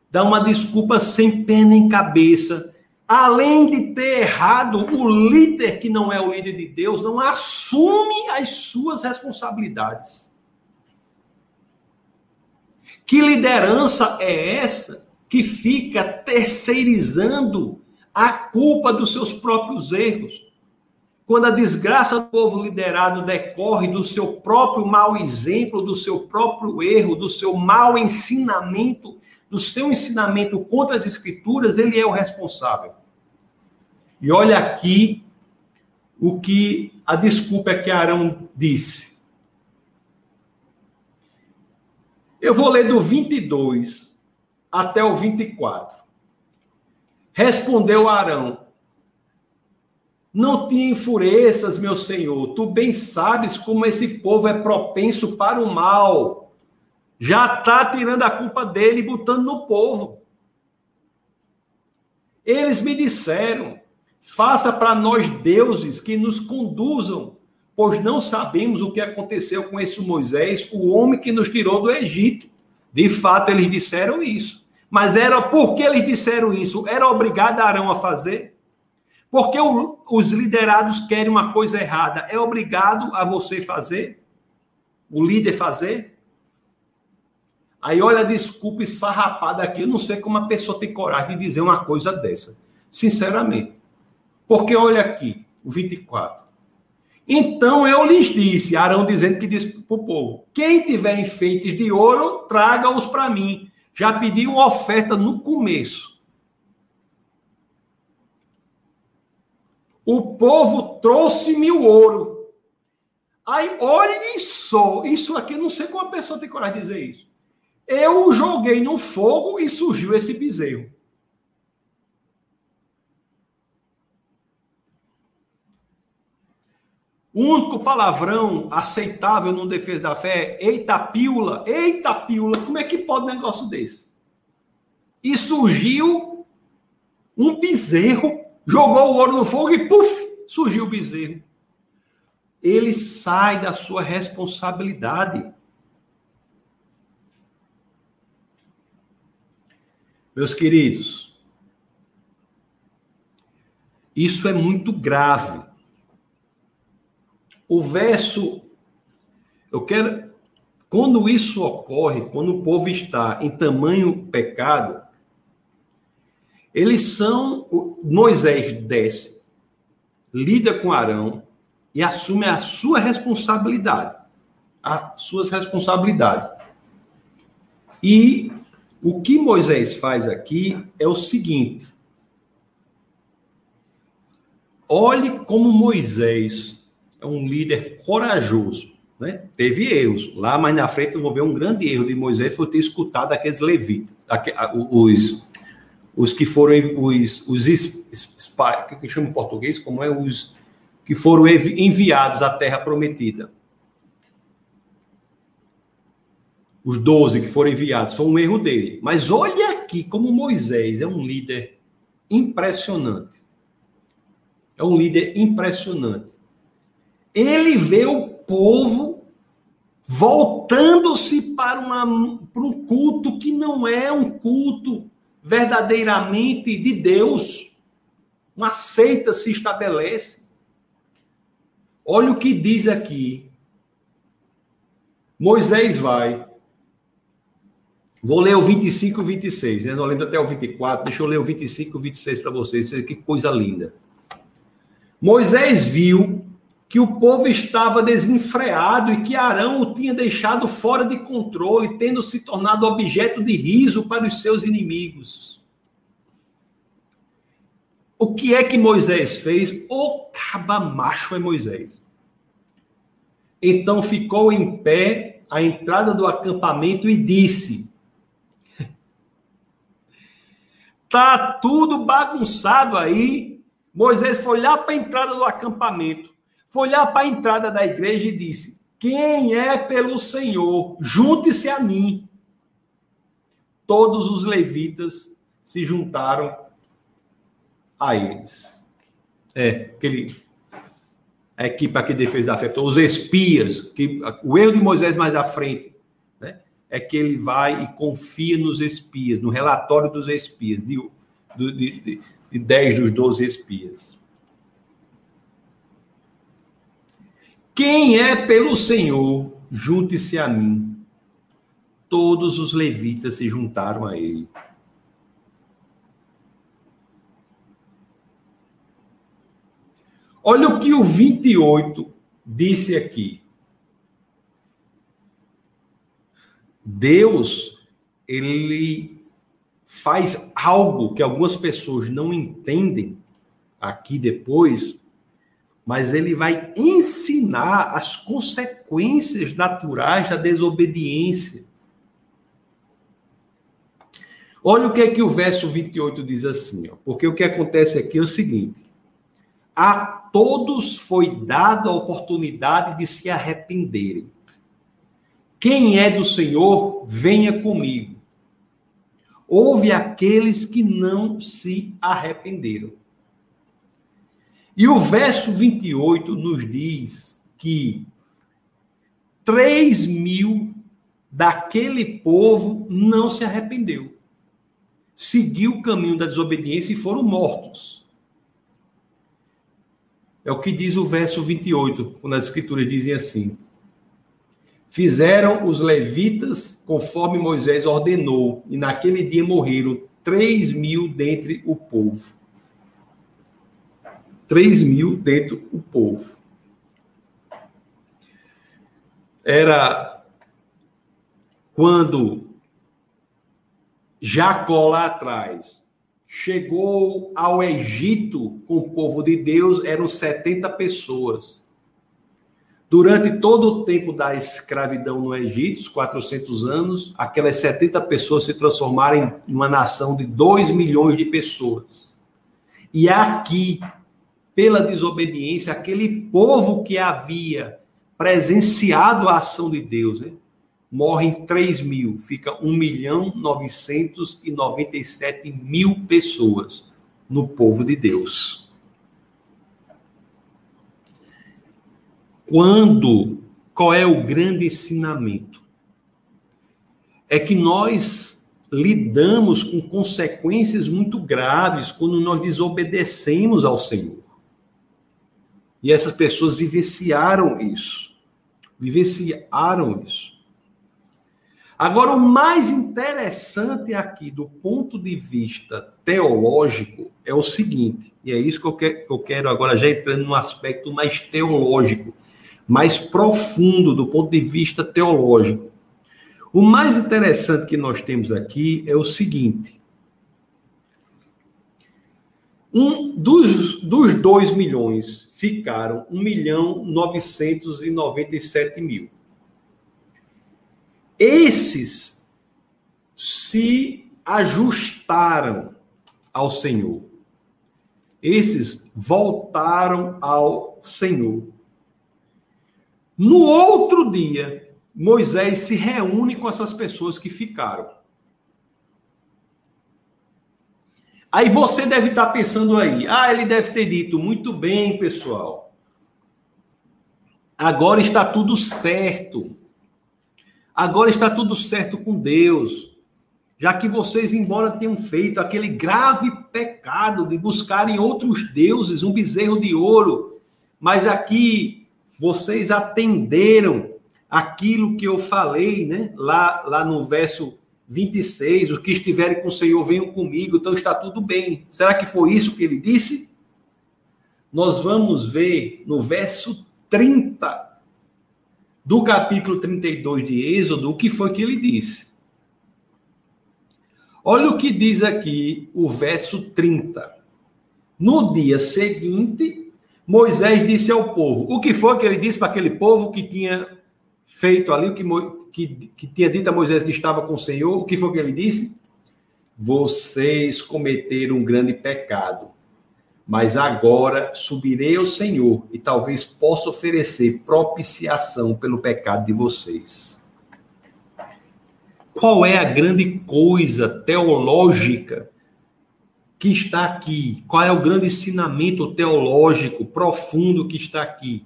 dá uma desculpa sem pé nem cabeça. Além de ter errado, o líder que não é o líder de Deus não assume as suas responsabilidades. Que liderança é essa que fica terceirizando a culpa dos seus próprios erros? Quando a desgraça do povo liderado decorre do seu próprio mau exemplo, do seu próprio erro, do seu mau ensinamento, do seu ensinamento contra as escrituras, ele é o responsável. E olha aqui o que a desculpa é que Arão disse. Eu vou ler do 22 até o 24. Respondeu Arão: Não te enfureças, meu senhor. Tu bem sabes como esse povo é propenso para o mal. Já está tirando a culpa dele e botando no povo. Eles me disseram: Faça para nós deuses que nos conduzam pois não sabemos o que aconteceu com esse Moisés, o homem que nos tirou do Egito. De fato, eles disseram isso. Mas era porque eles disseram isso? Era obrigado Arão a fazer? Porque o, os liderados querem uma coisa errada. É obrigado a você fazer? O líder fazer? Aí olha a desculpa esfarrapada aqui. Eu não sei como a pessoa tem coragem de dizer uma coisa dessa. Sinceramente. Porque olha aqui, o 24. Então eu lhes disse, Arão dizendo que disse para o povo: quem tiver enfeites de ouro, traga-os para mim. Já pedi uma oferta no começo. O povo trouxe-me o ouro. Aí, olhe só, isso aqui, não sei como a pessoa tem coragem de dizer isso. Eu joguei no fogo e surgiu esse bezerro. O único palavrão aceitável no defesa da fé é eita pílula, eita pílula, como é que pode um negócio desse? E surgiu um bezerro, jogou o ouro no fogo e puf, surgiu o bezerro. Ele sai da sua responsabilidade. Meus queridos, isso é muito grave o verso, eu quero, quando isso ocorre, quando o povo está em tamanho pecado, eles são, Moisés desce, lida com Arão e assume a sua responsabilidade, as suas responsabilidades. E o que Moisés faz aqui é o seguinte: olhe como Moisés é um líder corajoso. Né? Teve erros. Lá mais na frente, vou ver um grande erro de Moisés foi ter escutado aqueles levitas, os, os que foram os, os que chama em português, como é os que foram enviados à terra prometida. Os doze que foram enviados, foi um erro dele. Mas olha aqui como Moisés é um líder impressionante. É um líder impressionante ele vê o povo voltando-se para, para um culto que não é um culto verdadeiramente de Deus. Uma seita se estabelece. Olha o que diz aqui. Moisés vai. Vou ler o 25 e 26, né? Não lembro até o 24. Deixa eu ler o 25 e 26 para vocês. Que coisa linda. Moisés viu que o povo estava desenfreado e que Arão o tinha deixado fora de controle, tendo se tornado objeto de riso para os seus inimigos. O que é que Moisés fez? O caba macho é Moisés. Então ficou em pé à entrada do acampamento e disse: Tá tudo bagunçado aí. Moisés foi lá para a entrada do acampamento foi olhar para a entrada da igreja e disse: Quem é pelo Senhor, junte-se a mim. Todos os levitas se juntaram a eles. É, aquele a equipe aqui de defesa da fé, os espias, que o erro de Moisés mais à frente, né, é que ele vai e confia nos espias, no relatório dos espias, de, de, de, de 10 dos 12 espias. Quem é pelo Senhor, junte-se a mim. Todos os levitas se juntaram a ele. Olha o que o 28 disse aqui. Deus, ele faz algo que algumas pessoas não entendem aqui depois, mas ele vai ensinar as consequências naturais da desobediência. Olha o que é que o verso 28 diz assim, ó, porque o que acontece aqui é o seguinte: a todos foi dada a oportunidade de se arrependerem. Quem é do Senhor, venha comigo. Houve aqueles que não se arrependeram. E o verso 28 nos diz que 3 mil daquele povo não se arrependeu. Seguiu o caminho da desobediência e foram mortos. É o que diz o verso 28, quando as escrituras dizem assim: Fizeram os levitas conforme Moisés ordenou, e naquele dia morreram três mil dentre o povo. 3 mil dentro do povo. Era quando Jacó lá atrás chegou ao Egito com o povo de Deus, eram 70 pessoas. Durante todo o tempo da escravidão no Egito, os 400 anos, aquelas 70 pessoas se transformaram em uma nação de 2 milhões de pessoas. E aqui, pela desobediência, aquele povo que havia presenciado a ação de Deus, né? morrem 3 mil, fica 1 milhão 997 mil pessoas no povo de Deus. Quando, qual é o grande ensinamento? É que nós lidamos com consequências muito graves quando nós desobedecemos ao Senhor. E essas pessoas vivenciaram isso. Vivenciaram isso. Agora, o mais interessante aqui, do ponto de vista teológico, é o seguinte, e é isso que eu quero, agora já entrando no aspecto mais teológico, mais profundo do ponto de vista teológico. O mais interessante que nós temos aqui é o seguinte: um dos, dos 2 milhões ficaram 1 milhão 997 mil. Esses se ajustaram ao Senhor. Esses voltaram ao Senhor. No outro dia, Moisés se reúne com essas pessoas que ficaram. Aí você deve estar pensando aí, ah, ele deve ter dito, muito bem, pessoal. Agora está tudo certo. Agora está tudo certo com Deus, já que vocês, embora tenham feito aquele grave pecado de buscarem outros deuses, um bezerro de ouro, mas aqui vocês atenderam aquilo que eu falei, né? Lá, lá no verso 26, os que estiverem com o Senhor venham comigo, então está tudo bem. Será que foi isso que ele disse? Nós vamos ver no verso 30 do capítulo 32 de Êxodo, o que foi que ele disse. Olha o que diz aqui o verso 30. No dia seguinte, Moisés disse ao povo: O que foi que ele disse para aquele povo que tinha feito ali, o que, que, que tinha dito a Moisés que estava com o Senhor? O que foi que ele disse? Vocês cometeram um grande pecado mas agora subirei ao Senhor e talvez possa oferecer propiciação pelo pecado de vocês. Qual é a grande coisa teológica que está aqui? Qual é o grande ensinamento teológico profundo que está aqui?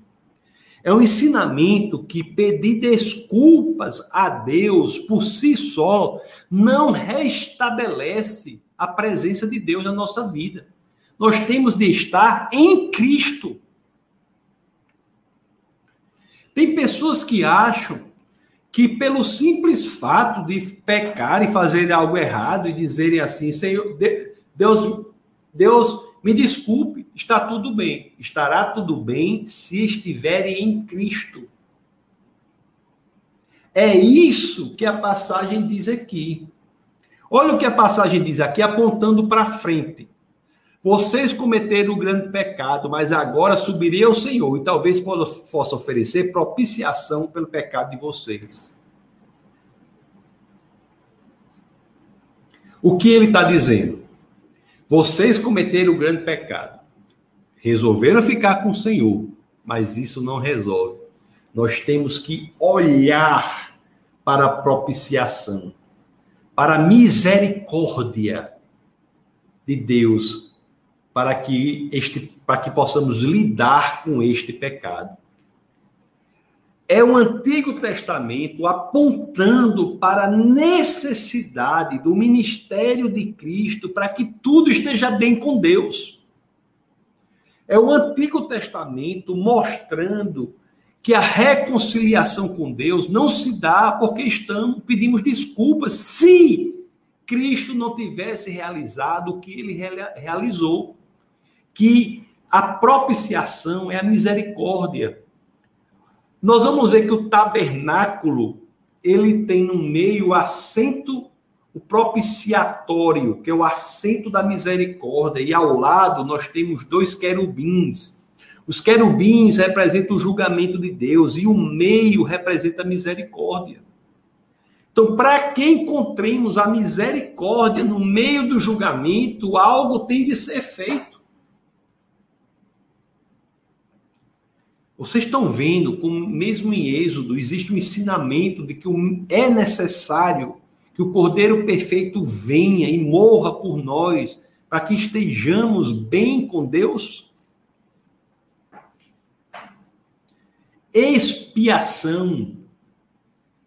É um ensinamento que pedir desculpas a Deus por si só não restabelece a presença de Deus na nossa vida. Nós temos de estar em Cristo. Tem pessoas que acham que pelo simples fato de pecar e fazer algo errado e dizerem assim, Senhor, Deus, Deus, me desculpe, está tudo bem. Estará tudo bem se estiverem em Cristo. É isso que a passagem diz aqui. Olha o que a passagem diz aqui, apontando para frente. Vocês cometeram o grande pecado, mas agora subirei ao Senhor e talvez possa oferecer propiciação pelo pecado de vocês. O que ele está dizendo? Vocês cometeram o grande pecado, resolveram ficar com o Senhor, mas isso não resolve. Nós temos que olhar para a propiciação, para a misericórdia de Deus para que este para que possamos lidar com este pecado. É o Antigo Testamento apontando para a necessidade do ministério de Cristo para que tudo esteja bem com Deus. É o Antigo Testamento mostrando que a reconciliação com Deus não se dá porque estamos pedimos desculpas se Cristo não tivesse realizado o que ele realizou que a propiciação é a misericórdia. Nós vamos ver que o tabernáculo, ele tem no meio assento o propiciatório, que é o assento da misericórdia, e ao lado nós temos dois querubins. Os querubins representam o julgamento de Deus e o meio representa a misericórdia. Então, para que encontremos a misericórdia no meio do julgamento, algo tem de ser feito. Vocês estão vendo como, mesmo em Êxodo, existe um ensinamento de que é necessário que o Cordeiro Perfeito venha e morra por nós, para que estejamos bem com Deus? Expiação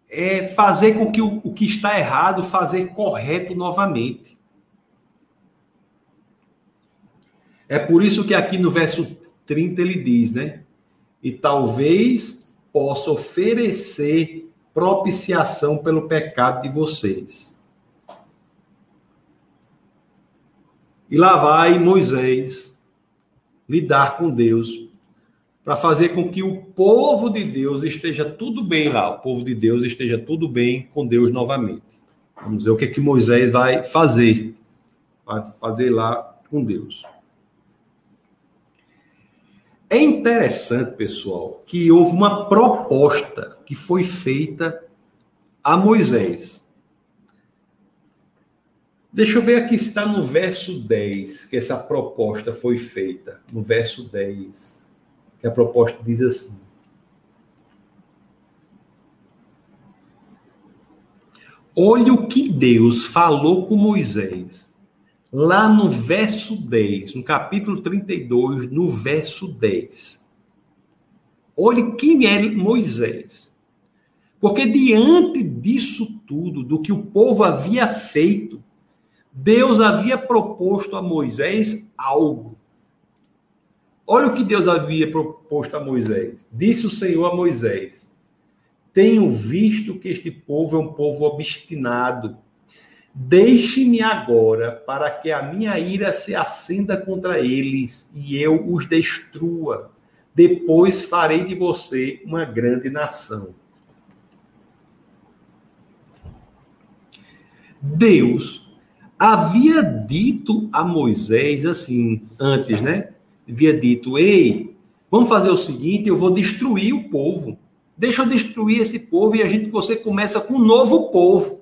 é fazer com que o, o que está errado, fazer correto novamente. É por isso que aqui no verso 30 ele diz, né? E talvez possa oferecer propiciação pelo pecado de vocês. E lá vai Moisés lidar com Deus para fazer com que o povo de Deus esteja tudo bem lá, o povo de Deus esteja tudo bem com Deus novamente. Vamos ver o que é que Moisés vai fazer, vai fazer lá com Deus. É interessante, pessoal, que houve uma proposta que foi feita a Moisés. Deixa eu ver aqui se está no verso 10 que essa proposta foi feita. No verso 10 que a proposta diz assim: Olha o que Deus falou com Moisés, lá no verso 10, no capítulo 32, no verso 10. Olhe quem é Moisés. Porque diante disso tudo, do que o povo havia feito, Deus havia proposto a Moisés algo. Olha o que Deus havia proposto a Moisés. Disse o Senhor a Moisés: Tenho visto que este povo é um povo obstinado. Deixe-me agora para que a minha ira se acenda contra eles e eu os destrua. Depois farei de você uma grande nação. Deus havia dito a Moisés assim, antes, né? havia dito: ei, vamos fazer o seguinte, eu vou destruir o povo. Deixa eu destruir esse povo e a gente você começa com um novo povo.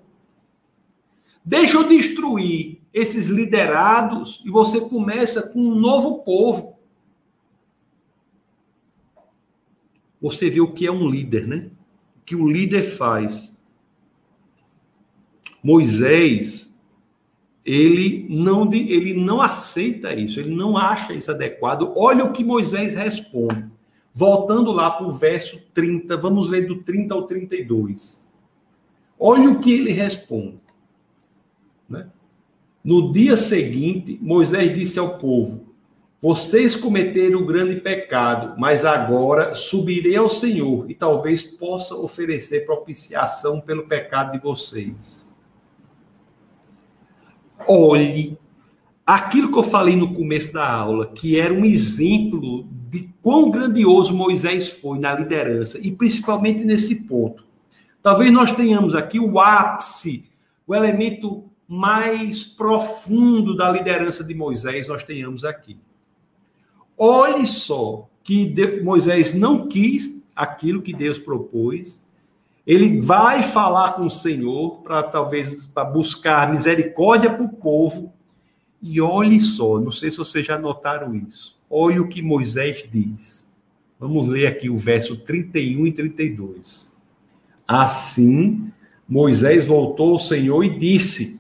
Deixa eu destruir esses liderados e você começa com um novo povo. Você vê o que é um líder, né? O que o líder faz. Moisés ele não, ele não aceita isso, ele não acha isso adequado. Olha o que Moisés responde. Voltando lá para o verso 30, vamos ler do 30 ao 32. Olha o que ele responde. Né? No dia seguinte, Moisés disse ao povo: Vocês cometeram o grande pecado, mas agora subirei ao Senhor e talvez possa oferecer propiciação pelo pecado de vocês olhe aquilo que eu falei no começo da aula, que era um exemplo de quão grandioso Moisés foi na liderança, e principalmente nesse ponto. Talvez nós tenhamos aqui o ápice, o elemento mais profundo da liderança de Moisés, nós tenhamos aqui. Olhe só que Moisés não quis aquilo que Deus propôs, ele vai falar com o Senhor para talvez buscar misericórdia para o povo. E olhe só, não sei se vocês já notaram isso. Olhe o que Moisés diz. Vamos ler aqui o verso 31 e 32. Assim, Moisés voltou ao Senhor e disse: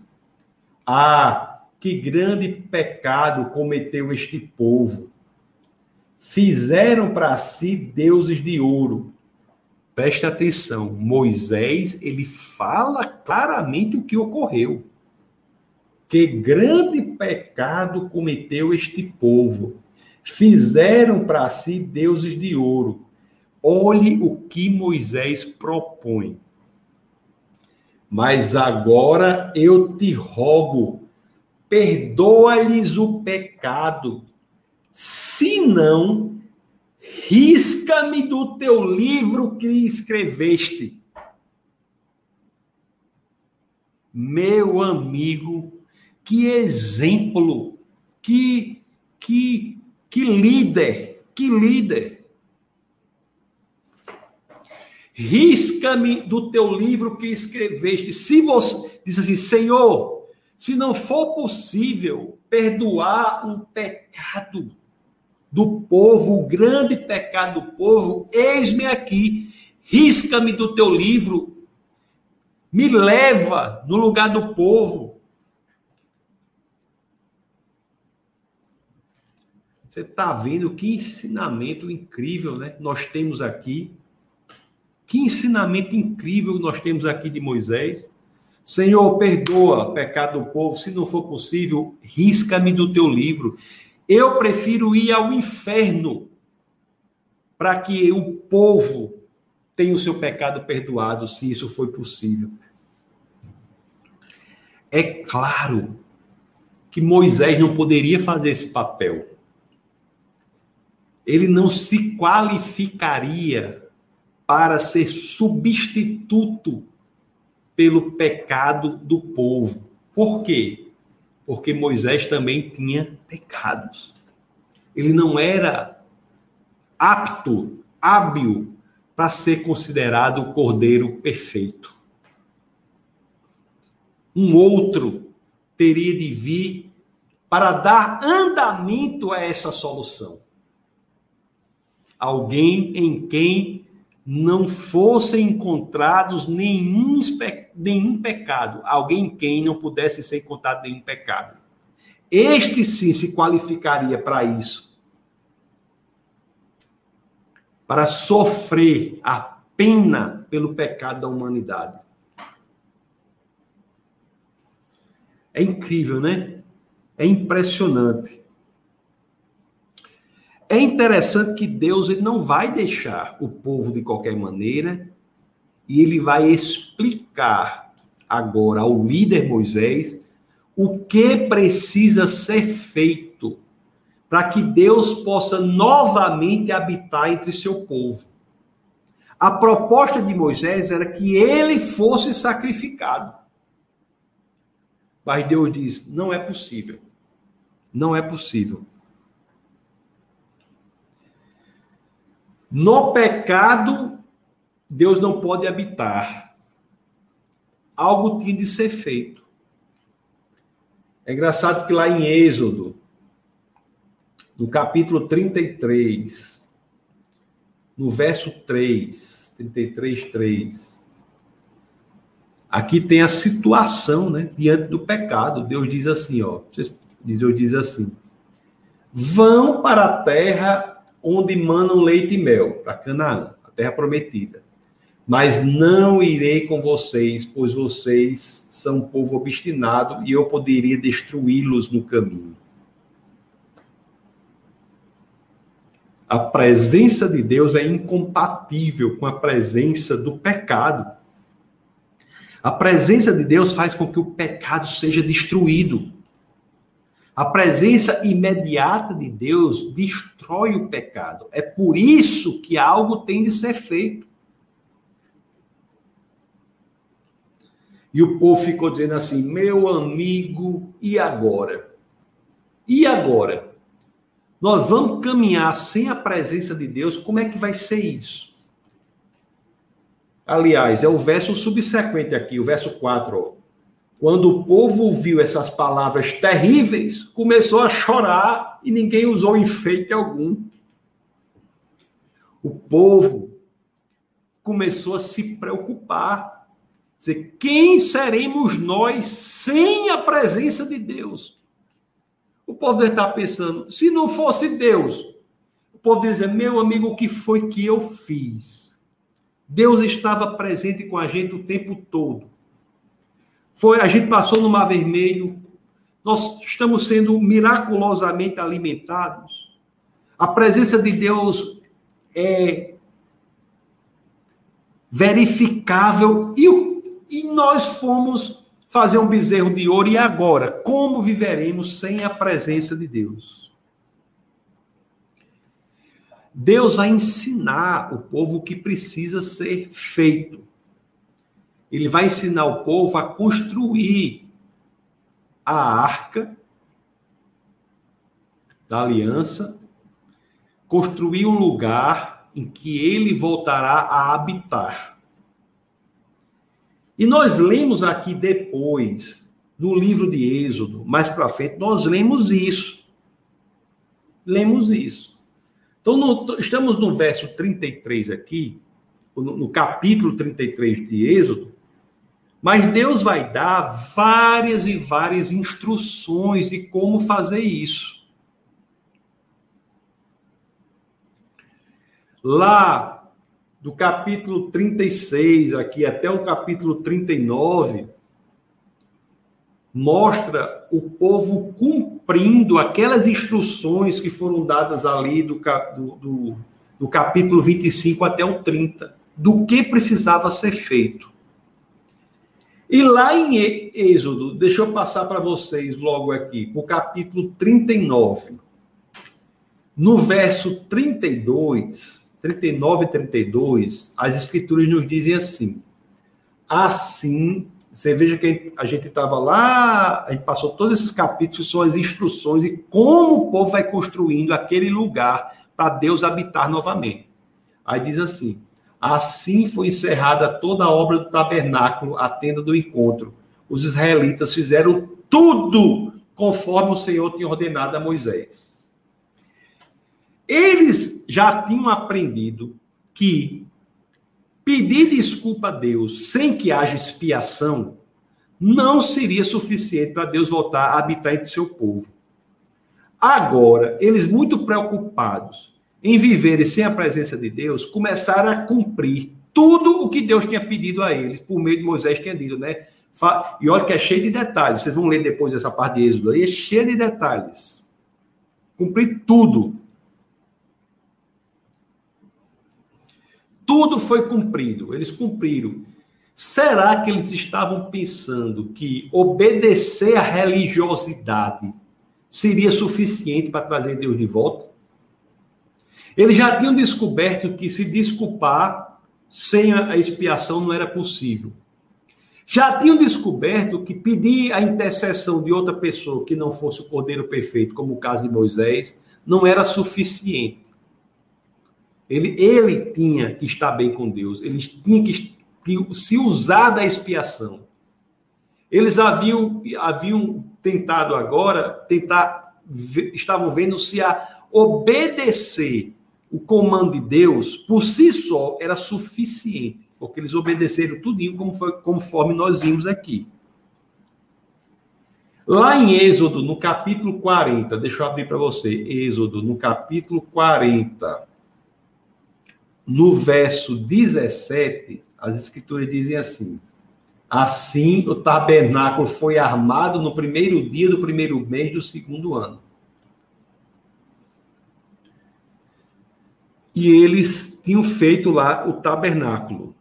Ah, que grande pecado cometeu este povo. Fizeram para si deuses de ouro Preste atenção, Moisés, ele fala claramente o que ocorreu. Que grande pecado cometeu este povo. Fizeram para si deuses de ouro. Olhe o que Moisés propõe. Mas agora eu te rogo, perdoa-lhes o pecado, senão risca-me do teu livro que escreveste. Meu amigo, que exemplo, que, que, que líder, Que líder! Risca-me do teu livro que escreveste. Se você diz assim, Senhor, se não for possível perdoar um pecado do povo, o grande pecado do povo, eis-me aqui, risca-me do teu livro, me leva no lugar do povo. Você está vendo que ensinamento incrível, né? Nós temos aqui. Que ensinamento incrível nós temos aqui de Moisés. Senhor, perdoa o pecado do povo. Se não for possível, risca-me do teu livro. Eu prefiro ir ao inferno para que o povo tenha o seu pecado perdoado, se isso foi possível. É claro que Moisés não poderia fazer esse papel ele não se qualificaria para ser substituto pelo pecado do povo. Por quê? Porque Moisés também tinha pecados. Ele não era apto, hábil para ser considerado o cordeiro perfeito. Um outro teria de vir para dar andamento a essa solução alguém em quem não fossem encontrados nenhum, nenhum pecado, alguém em quem não pudesse ser encontrado nenhum pecado. Este sim se qualificaria para isso. Para sofrer a pena pelo pecado da humanidade. É incrível, né? É impressionante. É interessante que Deus ele não vai deixar o povo de qualquer maneira e ele vai explicar agora ao líder Moisés o que precisa ser feito para que Deus possa novamente habitar entre seu povo. A proposta de Moisés era que ele fosse sacrificado. Mas Deus diz: não é possível. Não é possível. No pecado, Deus não pode habitar. Algo tinha de ser feito. É engraçado que lá em Êxodo, no capítulo 33, no verso 3, 33, 3, aqui tem a situação, né, diante do pecado. Deus diz assim, ó, Deus diz assim: vão para a terra onde manam leite e mel, para Canaã, a terra prometida. Mas não irei com vocês, pois vocês são um povo obstinado e eu poderia destruí-los no caminho. A presença de Deus é incompatível com a presença do pecado. A presença de Deus faz com que o pecado seja destruído. A presença imediata de Deus destrói o pecado. É por isso que algo tem de ser feito. E o povo ficou dizendo assim: meu amigo, e agora? E agora? Nós vamos caminhar sem a presença de Deus, como é que vai ser isso? Aliás, é o verso subsequente aqui, o verso 4. Ó. Quando o povo ouviu essas palavras terríveis, começou a chorar e ninguém usou enfeite algum. O povo começou a se preocupar. Dizer, quem seremos nós sem a presença de Deus? O povo deve estar pensando, se não fosse Deus, o povo dizer, meu amigo, o que foi que eu fiz? Deus estava presente com a gente o tempo todo. Foi, a gente passou no Mar Vermelho, nós estamos sendo miraculosamente alimentados. A presença de Deus é verificável e, e nós fomos fazer um bezerro de ouro. E agora, como viveremos sem a presença de Deus? Deus vai ensinar o povo o que precisa ser feito ele vai ensinar o povo a construir a arca da aliança, construir um lugar em que ele voltará a habitar. E nós lemos aqui depois, no livro de Êxodo, mais para frente, nós lemos isso. Lemos isso. Então, no, estamos no verso 33 aqui, no, no capítulo 33 de Êxodo, mas Deus vai dar várias e várias instruções de como fazer isso. Lá do capítulo 36 aqui até o capítulo 39, mostra o povo cumprindo aquelas instruções que foram dadas ali do, do, do, do capítulo 25 até o 30, do que precisava ser feito. E lá em Êxodo, deixa eu passar para vocês logo aqui, o capítulo 39. No verso 32, 39 e 32, as escrituras nos dizem assim: Assim, você veja que a gente estava lá, a gente passou todos esses capítulos, são as instruções e como o povo vai construindo aquele lugar para Deus habitar novamente. Aí diz assim: Assim foi encerrada toda a obra do tabernáculo, a tenda do encontro. Os israelitas fizeram tudo conforme o Senhor tinha ordenado a Moisés. Eles já tinham aprendido que pedir desculpa a Deus sem que haja expiação não seria suficiente para Deus voltar a habitar entre seu povo. Agora, eles muito preocupados em viverem sem a presença de Deus, começaram a cumprir tudo o que Deus tinha pedido a eles, por meio de Moisés tinha dito, né? E olha que é cheio de detalhes. Vocês vão ler depois essa parte de Êxodo aí, é cheio de detalhes. Cumprir tudo. Tudo foi cumprido, eles cumpriram. Será que eles estavam pensando que obedecer à religiosidade seria suficiente para trazer Deus de volta? Eles já tinham descoberto que se desculpar sem a expiação não era possível. Já tinham descoberto que pedir a intercessão de outra pessoa que não fosse o Cordeiro Perfeito, como o caso de Moisés, não era suficiente. Ele, ele tinha que estar bem com Deus, eles tinham que, que se usar da expiação. Eles haviam, haviam tentado agora, tentar, estavam vendo se a obedecer o comando de Deus, por si só, era suficiente, porque eles obedeceram tudinho como foi, conforme nós vimos aqui. Lá em Êxodo, no capítulo 40, deixa eu abrir para você, Êxodo, no capítulo 40, no verso 17, as escrituras dizem assim: Assim o tabernáculo foi armado no primeiro dia do primeiro mês do segundo ano. E eles tinham feito lá o tabernáculo.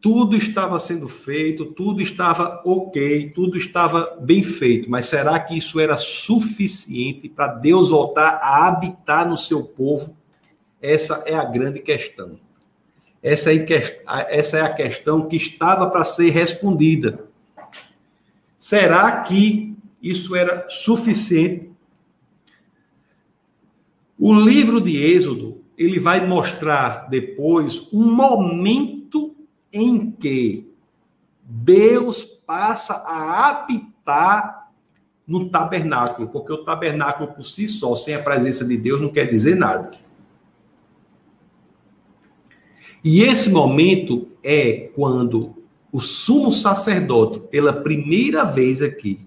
Tudo estava sendo feito, tudo estava ok, tudo estava bem feito, mas será que isso era suficiente para Deus voltar a habitar no seu povo? Essa é a grande questão. Essa é, essa é a questão que estava para ser respondida. Será que isso era suficiente? O livro de Êxodo ele vai mostrar depois um momento em que Deus passa a habitar no tabernáculo, porque o tabernáculo por si só, sem a presença de Deus, não quer dizer nada. E esse momento é quando o sumo sacerdote, pela primeira vez aqui,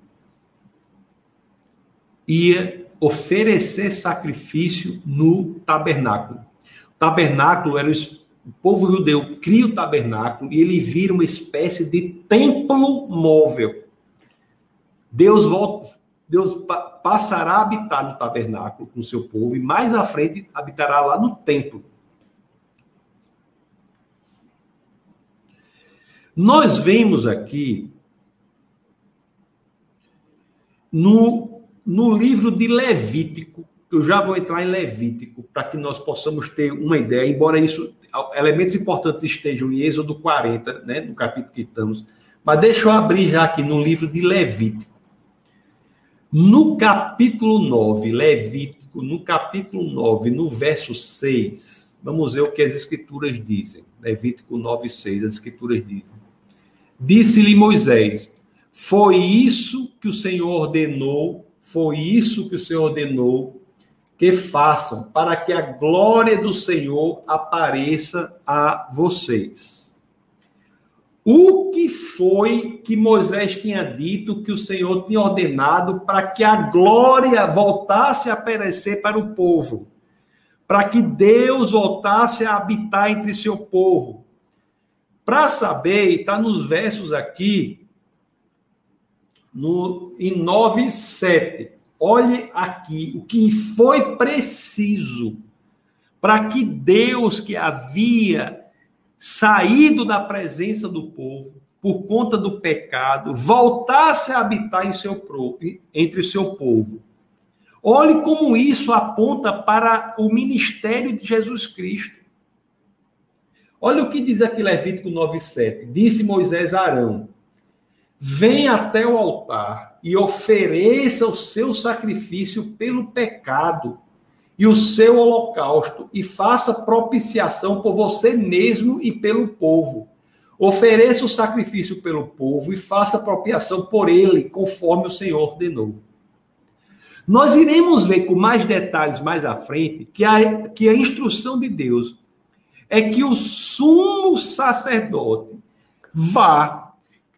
ia oferecer sacrifício no tabernáculo. O tabernáculo era o povo judeu cria o tabernáculo e ele vira uma espécie de templo móvel. Deus volta, Deus passará a habitar no tabernáculo com o seu povo e mais à frente habitará lá no templo. Nós vemos aqui no no livro de Levítico, eu já vou entrar em Levítico, para que nós possamos ter uma ideia, embora isso, elementos importantes estejam em Êxodo 40, né, no capítulo que estamos, mas deixa eu abrir já aqui no livro de Levítico. No capítulo 9, Levítico, no capítulo 9, no verso 6, vamos ver o que as escrituras dizem. Levítico 9, 6, as escrituras dizem. Disse-lhe Moisés: Foi isso que o Senhor ordenou, foi isso que o Senhor ordenou que façam, para que a glória do Senhor apareça a vocês. O que foi que Moisés tinha dito que o Senhor tinha ordenado para que a glória voltasse a aparecer para o povo? Para que Deus voltasse a habitar entre seu povo? Para saber, está nos versos aqui, no, em 9, 7. Olhe aqui o que foi preciso para que Deus, que havia saído da presença do povo por conta do pecado, voltasse a habitar em seu, entre o seu povo. Olhe como isso aponta para o ministério de Jesus Cristo. Olha o que diz aqui Levítico 9,7. Disse Moisés a Arão: Vem até o altar e ofereça o seu sacrifício pelo pecado e o seu holocausto, e faça propiciação por você mesmo e pelo povo. Ofereça o sacrifício pelo povo e faça propiciação por ele, conforme o Senhor ordenou. Nós iremos ver com mais detalhes mais à frente que a, que a instrução de Deus é que o sumo sacerdote vá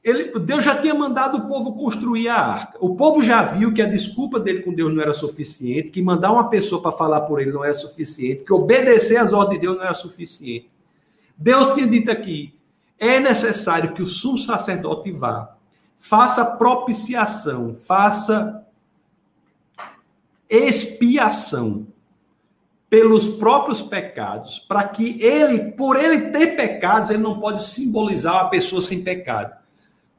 ele, Deus já tinha mandado o povo construir a arca. O povo já viu que a desculpa dele com Deus não era suficiente, que mandar uma pessoa para falar por ele não era suficiente, que obedecer às ordens de Deus não era suficiente. Deus tinha dito aqui: é necessário que o sumo sacerdote vá, faça propiciação, faça expiação pelos próprios pecados, para que ele, por ele ter pecados, ele não pode simbolizar uma pessoa sem pecado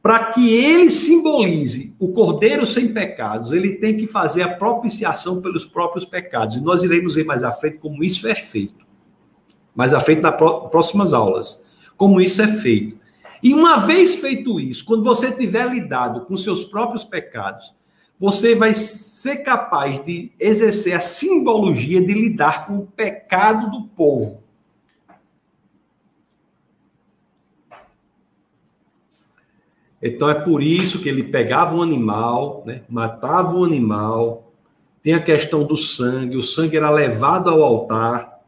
para que ele simbolize o cordeiro sem pecados, ele tem que fazer a propiciação pelos próprios pecados. E nós iremos ver mais à frente como isso é feito. Mais à frente, nas próximas aulas. Como isso é feito. E uma vez feito isso, quando você tiver lidado com seus próprios pecados, você vai ser capaz de exercer a simbologia de lidar com o pecado do povo. Então é por isso que ele pegava um animal, né, matava um animal, tem a questão do sangue, o sangue era levado ao altar.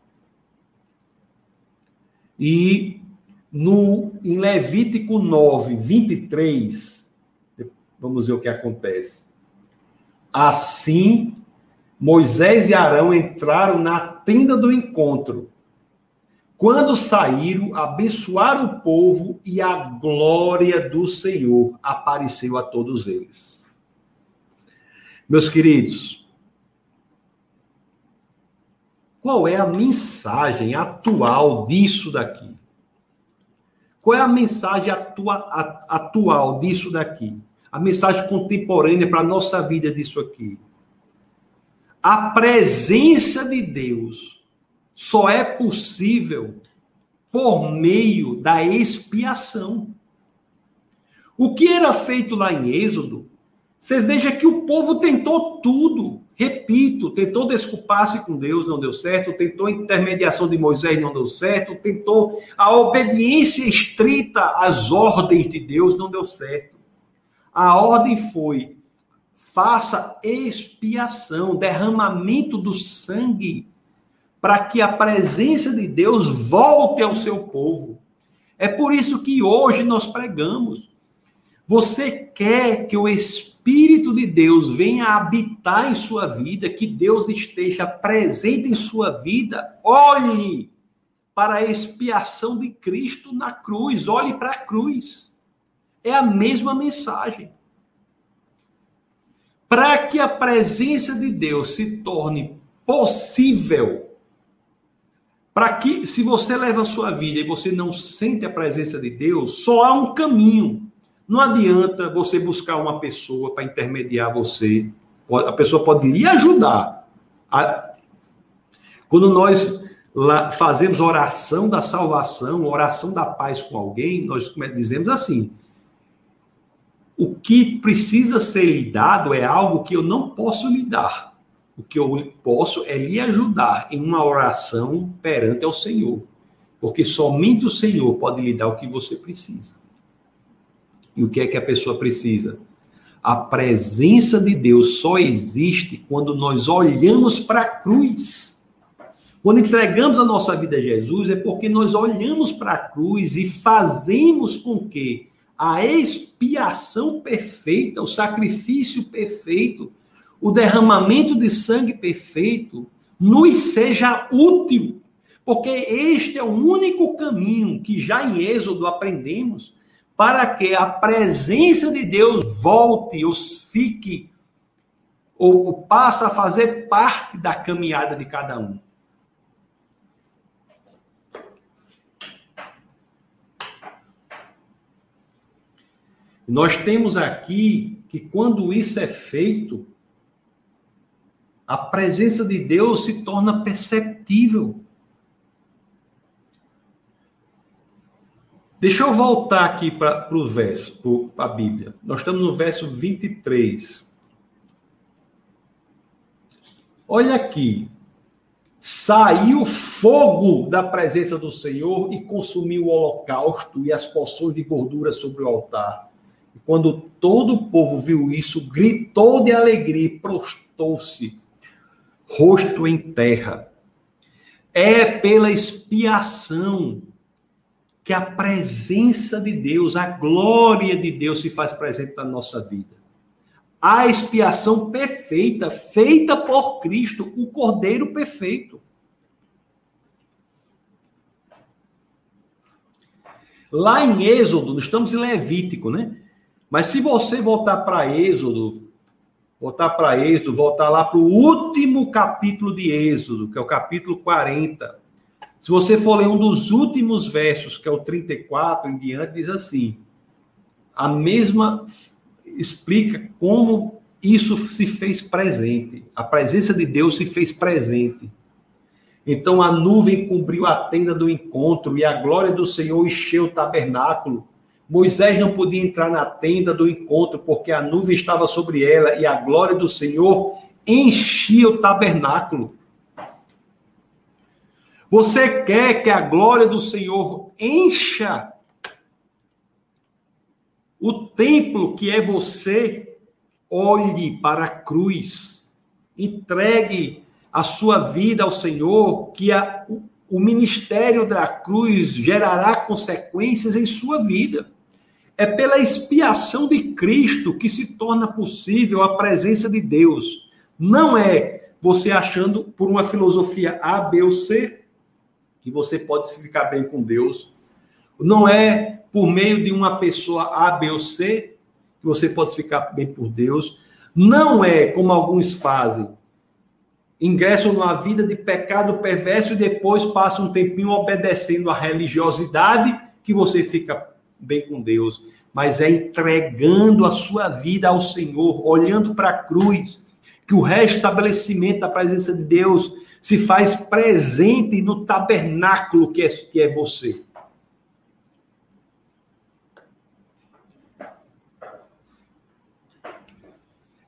E no, em Levítico 9, 23, vamos ver o que acontece. Assim, Moisés e Arão entraram na tenda do encontro quando saíram, abençoaram o povo e a glória do Senhor apareceu a todos eles. Meus queridos, qual é a mensagem atual disso daqui? Qual é a mensagem atua, atual disso daqui? A mensagem contemporânea para a nossa vida disso aqui. A presença de Deus só é possível por meio da expiação. O que era feito lá em Êxodo, você veja que o povo tentou tudo. Repito, tentou desculpar-se com Deus, não deu certo, tentou intermediação de Moisés, não deu certo, tentou a obediência estrita às ordens de Deus, não deu certo. A ordem foi: faça expiação, derramamento do sangue para que a presença de Deus volte ao seu povo. É por isso que hoje nós pregamos. Você quer que o Espírito de Deus venha habitar em sua vida, que Deus esteja presente em sua vida? Olhe para a expiação de Cristo na cruz, olhe para a cruz. É a mesma mensagem. Para que a presença de Deus se torne possível para que, se você leva a sua vida e você não sente a presença de Deus, só há um caminho. Não adianta você buscar uma pessoa para intermediar você. A pessoa pode lhe ajudar. Quando nós fazemos oração da salvação, oração da paz com alguém, nós dizemos assim: o que precisa ser lidado é algo que eu não posso lidar. O que eu posso é lhe ajudar em uma oração perante ao Senhor. Porque somente o Senhor pode lhe dar o que você precisa. E o que é que a pessoa precisa? A presença de Deus só existe quando nós olhamos para a cruz. Quando entregamos a nossa vida a Jesus, é porque nós olhamos para a cruz e fazemos com que a expiação perfeita, o sacrifício perfeito, o derramamento de sangue perfeito nos seja útil. Porque este é o único caminho que já em Êxodo aprendemos para que a presença de Deus volte ou fique ou, ou passe a fazer parte da caminhada de cada um. Nós temos aqui que quando isso é feito, a presença de Deus se torna perceptível. Deixa eu voltar aqui para o verso, para a Bíblia. Nós estamos no verso 23. Olha aqui. Saiu fogo da presença do Senhor e consumiu o holocausto e as porções de gordura sobre o altar. E quando todo o povo viu isso, gritou de alegria e prostou-se, rosto em terra. É pela expiação que a presença de Deus, a glória de Deus se faz presente na nossa vida. A expiação perfeita, feita por Cristo, o Cordeiro perfeito. Lá em Êxodo, nós estamos em Levítico, né? Mas se você voltar para Êxodo, voltar para Êxodo, voltar lá para o último capítulo de Êxodo, que é o capítulo 40. Se você for ler um dos últimos versos, que é o 34 em diante, diz assim: a mesma explica como isso se fez presente. A presença de Deus se fez presente. Então a nuvem cobriu a tenda do encontro e a glória do Senhor encheu o tabernáculo. Moisés não podia entrar na tenda do encontro porque a nuvem estava sobre ela e a glória do Senhor enchia o tabernáculo. Você quer que a glória do Senhor encha o templo que é você? Olhe para a cruz, entregue a sua vida ao Senhor, que a, o ministério da cruz gerará consequências em sua vida. É pela expiação de Cristo que se torna possível a presença de Deus. Não é você achando por uma filosofia A, B ou C que você pode se ficar bem com Deus. Não é por meio de uma pessoa A, B ou C que você pode ficar bem por Deus. Não é como alguns fazem. Ingressam numa vida de pecado perverso e depois passam um tempinho obedecendo à religiosidade que você fica bem com Deus, mas é entregando a sua vida ao Senhor, olhando para a cruz, que o restabelecimento da presença de Deus se faz presente no tabernáculo que é, que é você.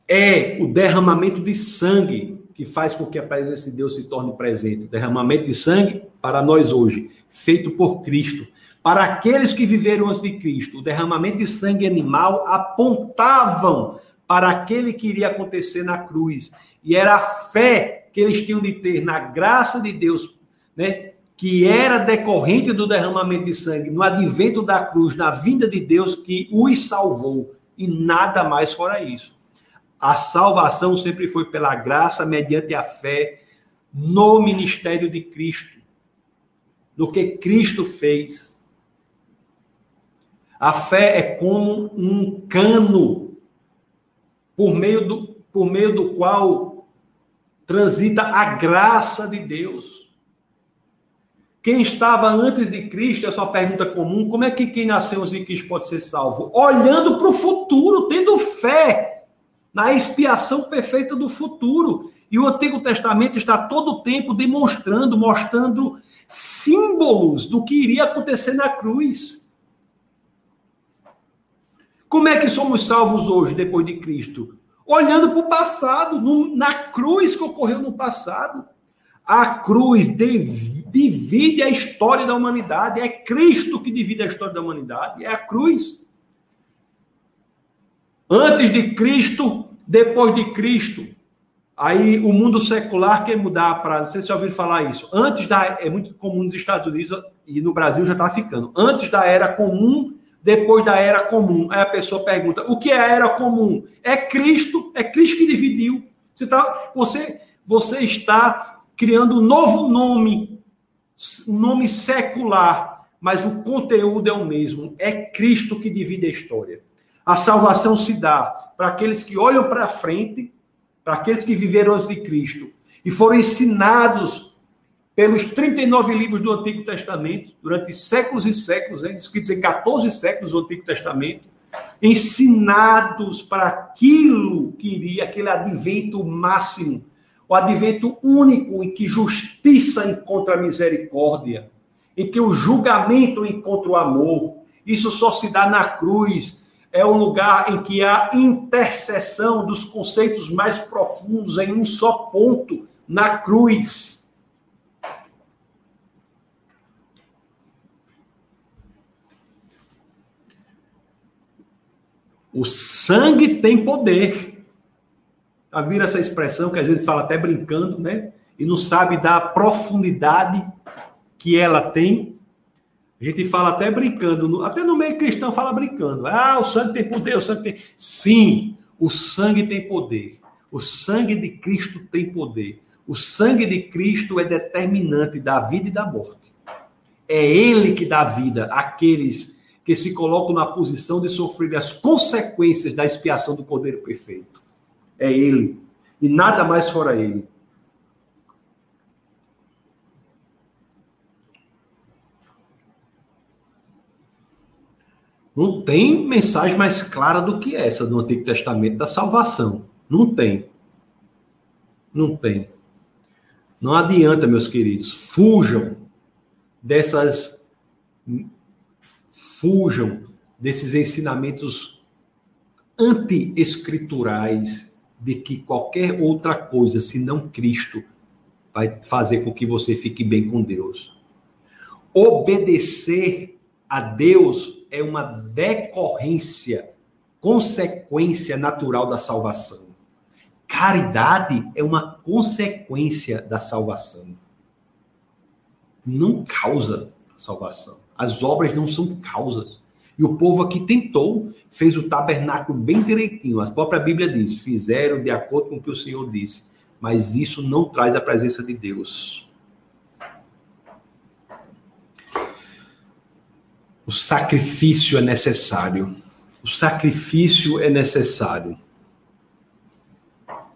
É o derramamento de sangue que faz com que a presença de Deus se torne presente. Derramamento de sangue para nós hoje, feito por Cristo para aqueles que viveram antes de Cristo, o derramamento de sangue animal apontavam para aquele que iria acontecer na cruz. E era a fé que eles tinham de ter na graça de Deus, né? Que era decorrente do derramamento de sangue, no advento da cruz, na vinda de Deus que os salvou. E nada mais fora isso. A salvação sempre foi pela graça, mediante a fé no ministério de Cristo, no que Cristo fez a fé é como um cano por meio do, por meio do qual transita a graça de Deus. Quem estava antes de Cristo, é uma pergunta comum, como é que quem nasceu antes de Cristo pode ser salvo? Olhando para o futuro, tendo fé na expiação perfeita do futuro. E o Antigo Testamento está todo o tempo demonstrando, mostrando símbolos do que iria acontecer na cruz. Como é que somos salvos hoje, depois de Cristo? Olhando para o passado, no, na cruz que ocorreu no passado. A cruz divide a história da humanidade. É Cristo que divide a história da humanidade. É a cruz. Antes de Cristo, depois de Cristo. Aí o mundo secular quer mudar para. Não sei se já ouviram falar isso. Antes da. É muito comum nos Estados Unidos e no Brasil já está ficando. Antes da era comum, depois da era comum. Aí a pessoa pergunta: o que é a era comum? É Cristo, é Cristo que dividiu. Você, tá, você, você está criando um novo nome, um nome secular, mas o conteúdo é o mesmo. É Cristo que divide a história. A salvação se dá para aqueles que olham para frente, para aqueles que viveram antes de Cristo e foram ensinados pelos 39 livros do Antigo Testamento, durante séculos e séculos, né, escritos em 14 séculos do Antigo Testamento, ensinados para aquilo que iria, aquele advento máximo, o advento único em que justiça encontra misericórdia, em que o julgamento encontra o amor. Isso só se dá na cruz. É o lugar em que há interseção dos conceitos mais profundos em um só ponto, na cruz. O sangue tem poder. Já viram essa expressão que a gente fala até brincando, né? E não sabe da profundidade que ela tem. A gente fala até brincando, até no meio cristão fala brincando. Ah, o sangue tem poder, o sangue tem. Sim, o sangue tem poder. O sangue de Cristo tem poder. O sangue de Cristo é determinante da vida e da morte. É ele que dá vida àqueles que se colocam na posição de sofrer as consequências da expiação do Cordeiro Perfeito. É Ele. E nada mais fora Ele. Não tem mensagem mais clara do que essa do Antigo Testamento da salvação. Não tem. Não tem. Não adianta, meus queridos. Fujam dessas fujam desses ensinamentos anti-escriturais de que qualquer outra coisa, senão Cristo, vai fazer com que você fique bem com Deus. Obedecer a Deus é uma decorrência, consequência natural da salvação. Caridade é uma consequência da salvação. Não causa salvação. As obras não são causas. E o povo aqui tentou, fez o tabernáculo bem direitinho. A própria Bíblia diz: fizeram de acordo com o que o Senhor disse. Mas isso não traz a presença de Deus. O sacrifício é necessário. O sacrifício é necessário.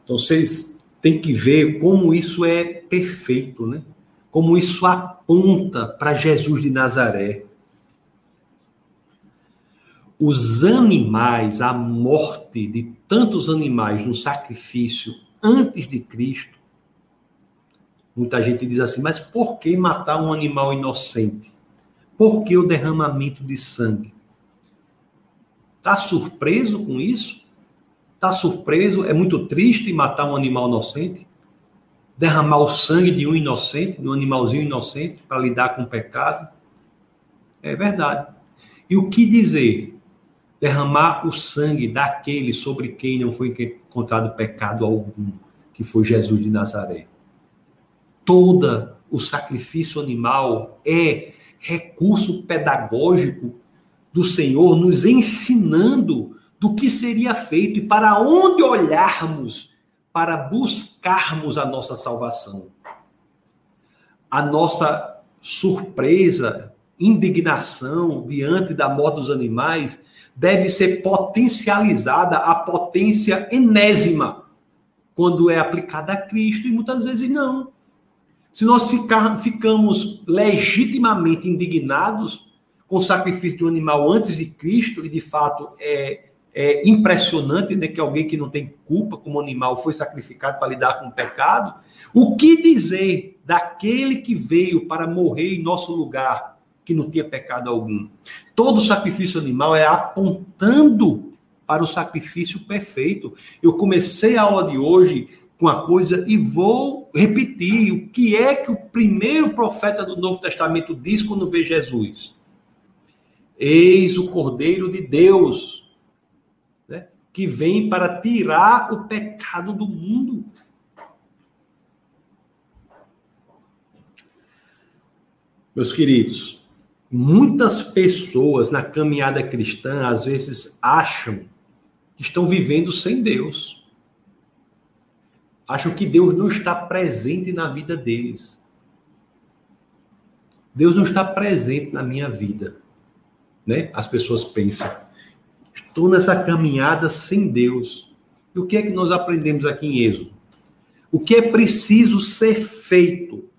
Então vocês têm que ver como isso é perfeito, né? Como isso aponta para Jesus de Nazaré. Os animais, a morte de tantos animais no sacrifício antes de Cristo. Muita gente diz assim, mas por que matar um animal inocente? Por que o derramamento de sangue? Está surpreso com isso? Está surpreso? É muito triste matar um animal inocente? Derramar o sangue de um inocente, de um animalzinho inocente, para lidar com o pecado. É verdade. E o que dizer? Derramar o sangue daquele sobre quem não foi encontrado pecado algum, que foi Jesus de Nazaré. Toda o sacrifício animal é recurso pedagógico do Senhor nos ensinando do que seria feito e para onde olharmos para buscarmos a nossa salvação. A nossa surpresa, indignação diante da morte dos animais deve ser potencializada à potência enésima quando é aplicada a Cristo e muitas vezes não. Se nós ficar, ficamos legitimamente indignados com o sacrifício um animal antes de Cristo, e de fato é é impressionante né, que alguém que não tem culpa como animal foi sacrificado para lidar com o pecado. O que dizer daquele que veio para morrer em nosso lugar, que não tinha pecado algum. Todo sacrifício animal é apontando para o sacrifício perfeito. Eu comecei a aula de hoje com a coisa e vou repetir o que é que o primeiro profeta do Novo Testamento diz quando vê Jesus. Eis o Cordeiro de Deus, que vem para tirar o pecado do mundo. Meus queridos, muitas pessoas na caminhada cristã às vezes acham que estão vivendo sem Deus. Acham que Deus não está presente na vida deles. Deus não está presente na minha vida, né? As pessoas pensam. Estou nessa caminhada sem Deus. E o que é que nós aprendemos aqui em Êxodo? O que é preciso ser feito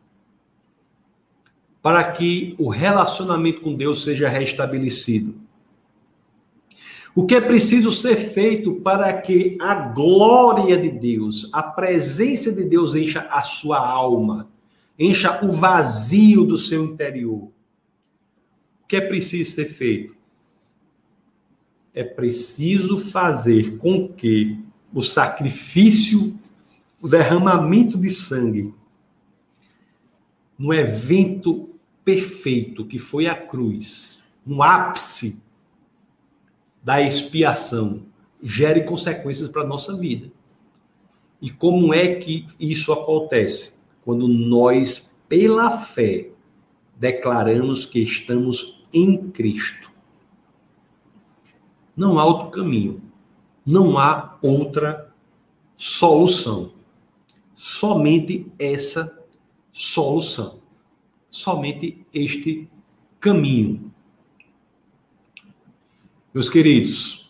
para que o relacionamento com Deus seja restabelecido. O que é preciso ser feito para que a glória de Deus, a presença de Deus encha a sua alma, encha o vazio do seu interior? O que é preciso ser feito? É preciso fazer com que o sacrifício, o derramamento de sangue, no evento perfeito que foi a cruz, no ápice da expiação, gere consequências para a nossa vida. E como é que isso acontece? Quando nós, pela fé, declaramos que estamos em Cristo. Não há outro caminho. Não há outra solução. Somente essa solução somente este caminho. Meus queridos,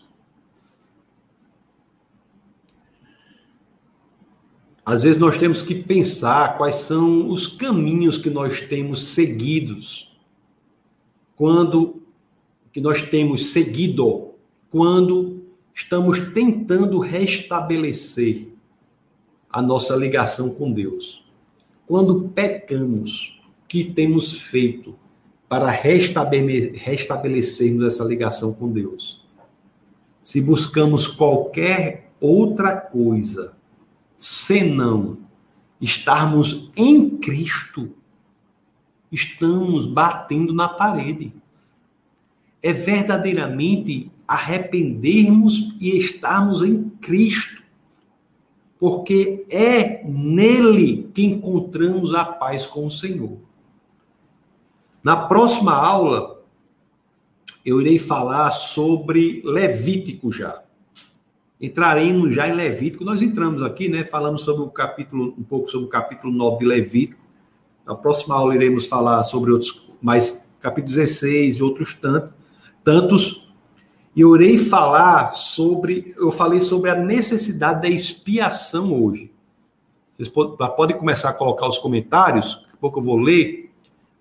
às vezes nós temos que pensar quais são os caminhos que nós temos seguidos quando que nós temos seguido quando estamos tentando restabelecer a nossa ligação com Deus. Quando pecamos, que temos feito para restabelecermos essa ligação com Deus? Se buscamos qualquer outra coisa senão estarmos em Cristo, estamos batendo na parede. É verdadeiramente arrependermos e estarmos em Cristo, porque é nele que encontramos a paz com o Senhor. Na próxima aula, eu irei falar sobre Levítico já. Entraremos já em Levítico. Nós entramos aqui, né? Falamos sobre o capítulo, um pouco sobre o capítulo 9 de Levítico. Na próxima aula iremos falar sobre outros, mais capítulo 16 e outros tantos, tantos. E eu irei falar sobre, eu falei sobre a necessidade da expiação hoje. Vocês podem começar a colocar os comentários, daqui a pouco eu vou ler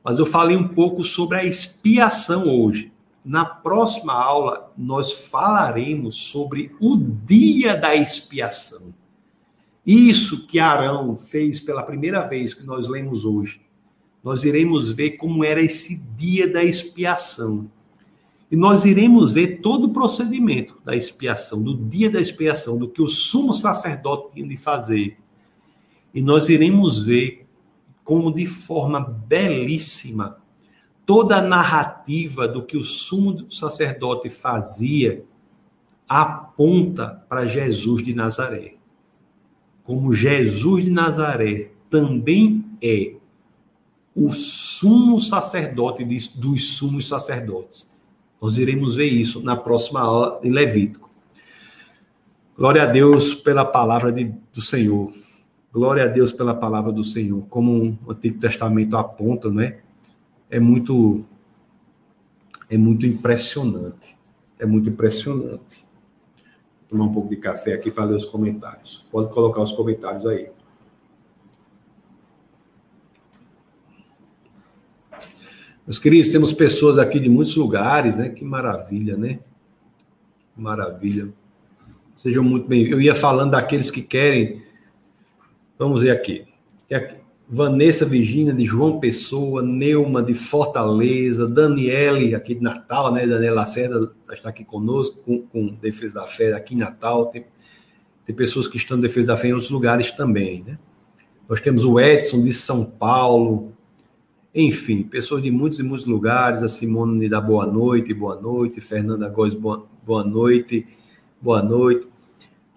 mas eu falei um pouco sobre a expiação hoje. Na próxima aula, nós falaremos sobre o dia da expiação. Isso que Arão fez pela primeira vez que nós lemos hoje. Nós iremos ver como era esse dia da expiação. E nós iremos ver todo o procedimento da expiação, do dia da expiação, do que o sumo sacerdote tinha de fazer. E nós iremos ver como de forma belíssima toda a narrativa do que o sumo sacerdote fazia aponta para Jesus de Nazaré. Como Jesus de Nazaré também é o sumo sacerdote dos sumos sacerdotes. Nós iremos ver isso na próxima aula em Levítico. Glória a Deus pela palavra de, do Senhor. Glória a Deus pela palavra do Senhor. Como o Antigo Testamento aponta, né? É muito é muito impressionante. É muito impressionante. Vou tomar um pouco de café aqui para ler os comentários. Pode colocar os comentários aí. Meus queridos, temos pessoas aqui de muitos lugares, né? Que maravilha, né? Maravilha. Sejam muito bem. Eu ia falando daqueles que querem Vamos ver aqui. aqui. Vanessa Virginia de João Pessoa, Neuma de Fortaleza, Daniele aqui de Natal, né? Daniela Lacerda está aqui conosco com, com Defesa da Fé aqui em Natal. Tem, tem pessoas que estão em Defesa da Fé em outros lugares também, né? Nós temos o Edson de São Paulo, enfim, pessoas de muitos e muitos lugares, a Simone da boa noite, boa noite, Fernanda Góes, boa, boa noite, boa noite.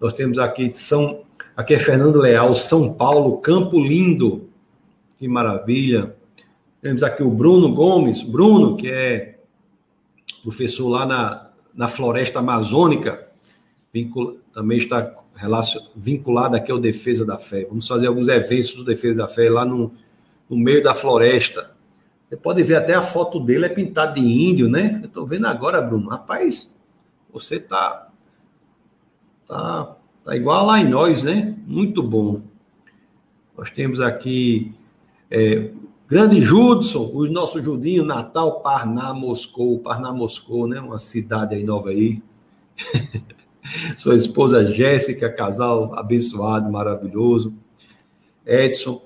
Nós temos aqui São, aqui é Fernando Leal, São Paulo, Campo Lindo, que maravilha. Temos aqui o Bruno Gomes, Bruno, que é professor lá na, na Floresta Amazônica, também está relacion, vinculado aqui ao Defesa da Fé. Vamos fazer alguns eventos do Defesa da Fé lá no, no meio da floresta. Você pode ver até a foto dele é pintada de índio, né? Eu estou vendo agora, Bruno. Rapaz, você tá, tá, tá igual lá em nós, né? Muito bom. Nós temos aqui é, Grande Judson, o nosso Judinho, Natal, Parná, Moscou. Parná, Moscou, né? Uma cidade aí nova aí. Sua esposa Jéssica, casal abençoado, maravilhoso. Edson,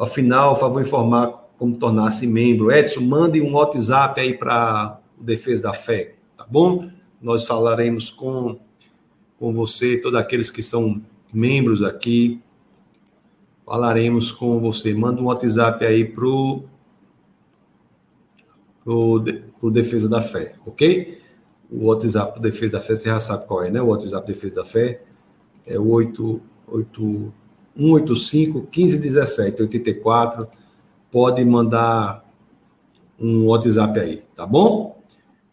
ao final, por favor, informar como tornar-se membro. Edson, mande um WhatsApp aí para o Defesa da Fé, tá bom? Nós falaremos com, com você, todos aqueles que são membros aqui falaremos com você. Manda um WhatsApp aí pro pro, pro Defesa da Fé, ok? O WhatsApp do Defesa da Fé, você já sabe qual é, né? O WhatsApp Defesa da Fé é o 185 1517 84. Pode mandar um WhatsApp aí, tá bom?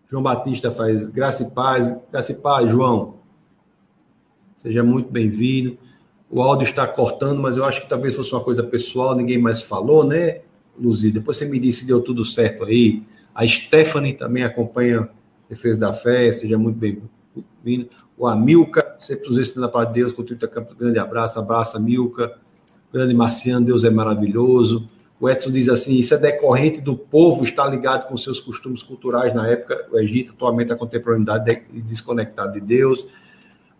João Batista faz graça e paz. Graça e paz, João. Seja muito bem-vindo. O áudio está cortando, mas eu acho que talvez fosse uma coisa pessoal, ninguém mais falou, né, Luzia? Depois você me disse se deu tudo certo aí. A Stephanie também acompanha Defesa da Fé, seja muito bem-vindo. O Amilca, sempre nos ensinando a palavra de Deus, com o Campo. Grande abraço, abraço, Amilca. Grande Marciano, Deus é maravilhoso. O Edson diz assim: isso é decorrente do povo estar ligado com seus costumes culturais na época, o Egito, atualmente a contemporaneidade desconectado de Deus.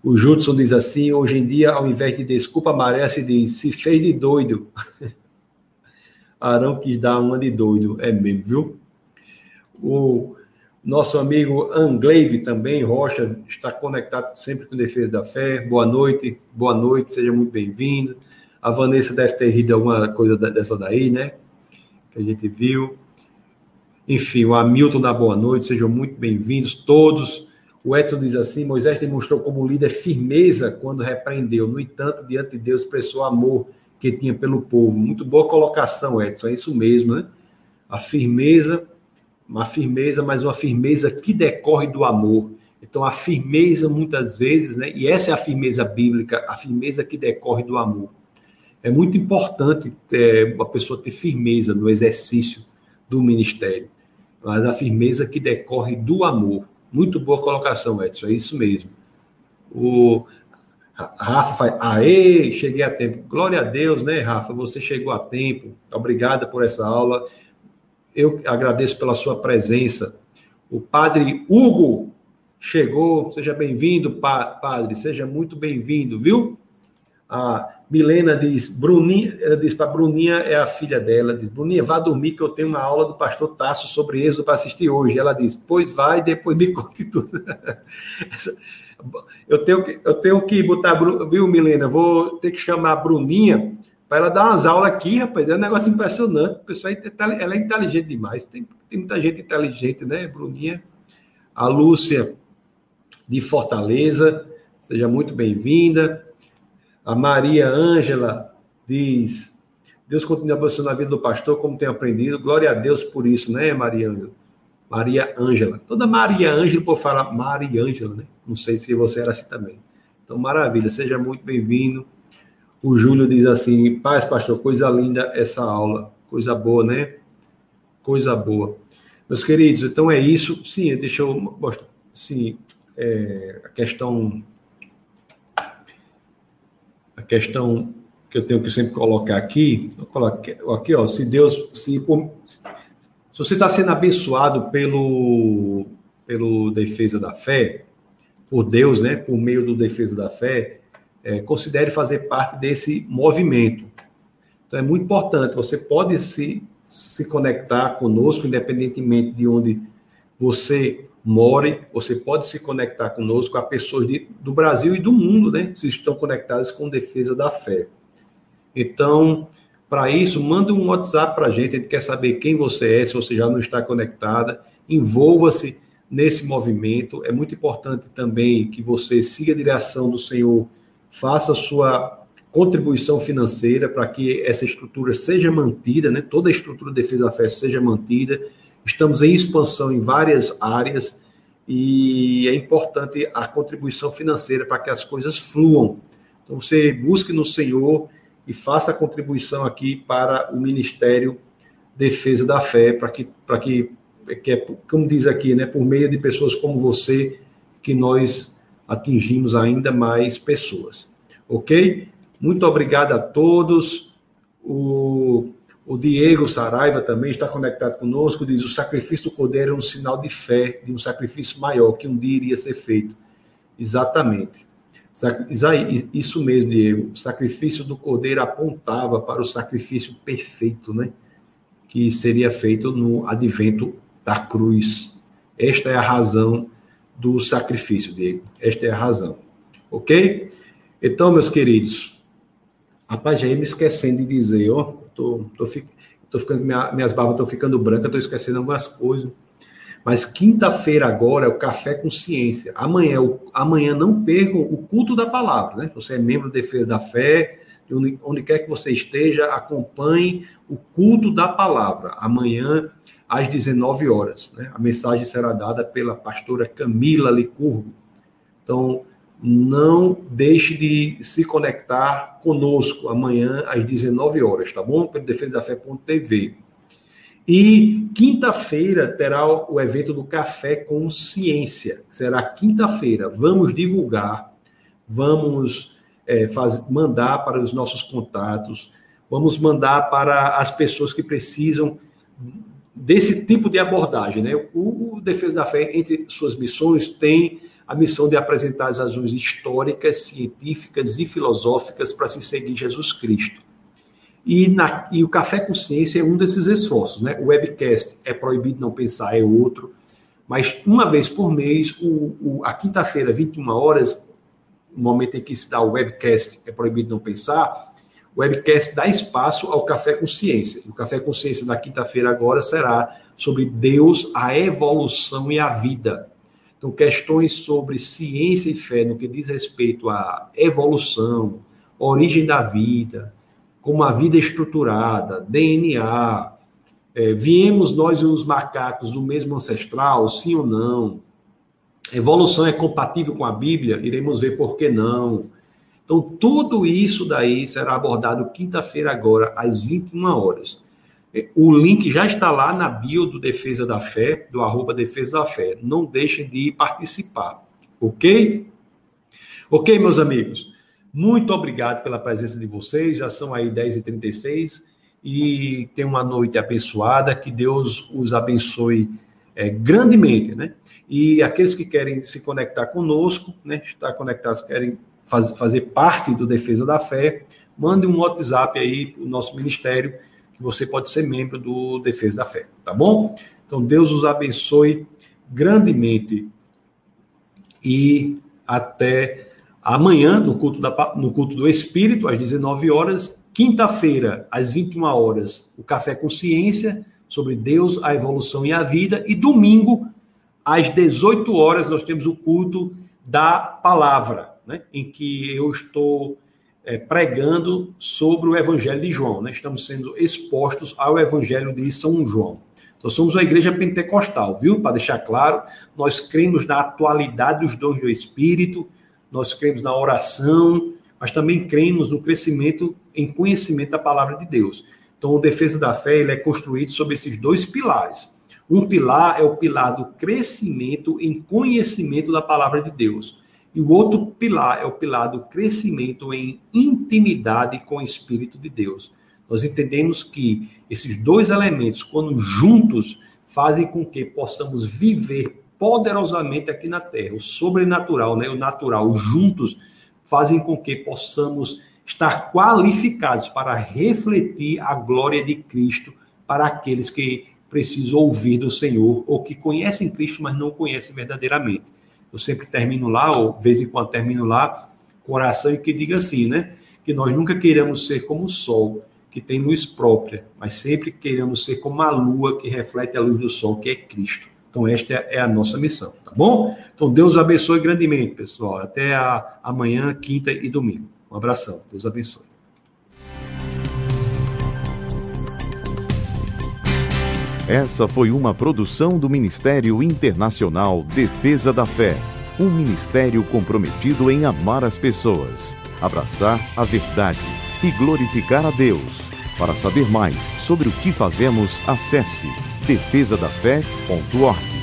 O Judson diz assim: hoje em dia, ao invés de desculpa amarela, se diz se fez de doido. Arão quis dar uma de doido, é mesmo, viu? O nosso amigo Angleibe também, Rocha, está conectado sempre com Defesa da Fé. Boa noite, boa noite, seja muito bem-vindo. A Vanessa deve ter rido alguma coisa dessa daí, né? Que a gente viu. Enfim, o Hamilton da boa noite, sejam muito bem-vindos todos. O Edson diz assim: Moisés demonstrou como líder firmeza quando repreendeu, no entanto, diante de Deus, expressou amor que tinha pelo povo. Muito boa colocação, Edson, é isso mesmo, né? A firmeza, uma firmeza, mas uma firmeza que decorre do amor. Então, a firmeza, muitas vezes, né? E essa é a firmeza bíblica, a firmeza que decorre do amor. É muito importante ter, uma pessoa ter firmeza no exercício do ministério, mas a firmeza que decorre do amor. Muito boa colocação, Edson, é isso mesmo. O Rafa faz, aê, cheguei a tempo. Glória a Deus, né, Rafa? Você chegou a tempo. Obrigada por essa aula. Eu agradeço pela sua presença. O padre Hugo chegou. Seja bem-vindo, padre. Seja muito bem-vindo, viu? A Milena diz, Bruninha, ela diz para Bruninha, é a filha dela, diz, Bruninha, vá dormir que eu tenho uma aula do pastor Tasso sobre êxodo para assistir hoje. Ela diz, pois vai, depois me conte tudo. eu, tenho que, eu tenho que botar, viu, Milena, vou ter que chamar a Bruninha para ela dar umas aulas aqui, rapaz, é um negócio impressionante. O pessoal, é ela é inteligente demais, tem, tem muita gente inteligente, né, Bruninha? A Lúcia, de Fortaleza, seja muito bem-vinda. A Maria Ângela diz: Deus continua abençoando a vida do pastor, como tem aprendido. Glória a Deus por isso, né, Maria Ângela? Maria Ângela. Toda Maria Ângela, por falar Maria Ângela, né? Não sei se você era assim também. Então, maravilha, seja muito bem-vindo. O Júlio diz assim: Paz, pastor, coisa linda essa aula. Coisa boa, né? Coisa boa. Meus queridos, então é isso. Sim, deixa eu. Sim, é, a questão a questão que eu tenho que sempre colocar aqui, aqui, ó, se Deus, se, se você está sendo abençoado pelo, pelo defesa da fé, por Deus, né, por meio do defesa da fé, é, considere fazer parte desse movimento. Então é muito importante, você pode se, se conectar conosco, independentemente de onde você more, você pode se conectar conosco a pessoas de, do Brasil e do mundo, né? Se estão conectadas com defesa da fé. Então, para isso, manda um WhatsApp para a gente, a gente quer saber quem você é, se você já não está conectada, envolva-se nesse movimento. É muito importante também que você siga a direção do Senhor, faça sua contribuição financeira para que essa estrutura seja mantida, né? toda a estrutura de defesa da fé seja mantida. Estamos em expansão em várias áreas e é importante a contribuição financeira para que as coisas fluam. Então, você busque no Senhor e faça a contribuição aqui para o Ministério Defesa da Fé, para que, para que, que é, como diz aqui, né, por meio de pessoas como você, que nós atingimos ainda mais pessoas. Ok? Muito obrigado a todos. O, o Diego Saraiva também está conectado conosco, diz: o sacrifício do cordeiro é um sinal de fé, de um sacrifício maior que um dia iria ser feito. Exatamente. Isso mesmo, Diego. O sacrifício do cordeiro apontava para o sacrifício perfeito, né? Que seria feito no advento da cruz. Esta é a razão do sacrifício, Diego. Esta é a razão. Ok? Então, meus queridos, rapaz, já ia me esquecendo de dizer, ó, tô, tô, tô ficando, minha, minhas barbas estão ficando brancas, estou esquecendo algumas coisas. Mas quinta-feira agora é o Café com Ciência. Amanhã, o, amanhã não percam o culto da palavra, né? Você é membro da Defesa da Fé, onde, quer que você esteja, acompanhe o culto da palavra. Amanhã, às 19 horas. Né? A mensagem será dada pela pastora Camila Licurgo. Então, não deixe de se conectar conosco amanhã às 19 horas, tá bom? Pelo defesadafé.tv. E quinta-feira terá o evento do Café com Ciência. Será quinta-feira. Vamos divulgar, vamos é, faz, mandar para os nossos contatos, vamos mandar para as pessoas que precisam desse tipo de abordagem. Né? O, o Defesa da Fé, entre suas missões, tem a missão de apresentar as razões históricas, científicas e filosóficas para se seguir Jesus Cristo. E, na, e o Café Consciência é um desses esforços. Né? O webcast é proibido não pensar, é outro. Mas uma vez por mês, o, o, a quinta-feira, 21 horas, no momento em que se dá o webcast, é proibido não pensar, o webcast dá espaço ao Café Consciência. O Café Consciência da quinta-feira agora será sobre Deus, a evolução e a vida. Então, questões sobre ciência e fé no que diz respeito à evolução, origem da vida, como a vida é estruturada, DNA, é, viemos nós e os macacos do mesmo ancestral, sim ou não? Evolução é compatível com a Bíblia? Iremos ver por que não. Então, tudo isso daí será abordado quinta-feira agora, às 21 horas. É, o link já está lá na bio do Defesa da Fé, do arroba Defesa da Fé. Não deixem de participar, ok? Ok, meus amigos? Muito obrigado pela presença de vocês. Já são aí 10h36 e tem uma noite abençoada. Que Deus os abençoe é, grandemente, né? E aqueles que querem se conectar conosco, né? Estar conectados, querem faz, fazer parte do Defesa da Fé, mande um WhatsApp aí para o nosso ministério, que você pode ser membro do Defesa da Fé, tá bom? Então, Deus os abençoe grandemente e até Amanhã, no culto, da, no culto do Espírito, às 19 horas. Quinta-feira, às 21 horas, o Café Consciência, sobre Deus, a evolução e a vida. E domingo, às 18 horas, nós temos o culto da palavra, né? em que eu estou é, pregando sobre o Evangelho de João. Né? Estamos sendo expostos ao Evangelho de São João. Nós somos uma igreja pentecostal, viu? Para deixar claro, nós cremos na atualidade dos dons do Espírito, nós cremos na oração, mas também cremos no crescimento em conhecimento da palavra de Deus. Então, o defesa da fé ele é construído sobre esses dois pilares. Um pilar é o pilar do crescimento em conhecimento da palavra de Deus. E o outro pilar é o pilar do crescimento em intimidade com o Espírito de Deus. Nós entendemos que esses dois elementos, quando juntos, fazem com que possamos viver poderosamente aqui na Terra. O sobrenatural, né, o natural, juntos, fazem com que possamos estar qualificados para refletir a glória de Cristo para aqueles que precisam ouvir do Senhor ou que conhecem Cristo, mas não conhecem verdadeiramente. Eu sempre termino lá, ou de vez em quando termino lá, com oração e que diga assim, né? Que nós nunca queiramos ser como o sol, que tem luz própria, mas sempre queremos ser como a lua que reflete a luz do sol, que é Cristo. Então, esta é a nossa missão, tá bom? Então, Deus abençoe grandemente, pessoal. Até amanhã, quinta e domingo. Um abração. Deus abençoe. Essa foi uma produção do Ministério Internacional Defesa da Fé, um ministério comprometido em amar as pessoas, abraçar a verdade e glorificar a Deus. Para saber mais sobre o que fazemos, acesse defesadafé.org.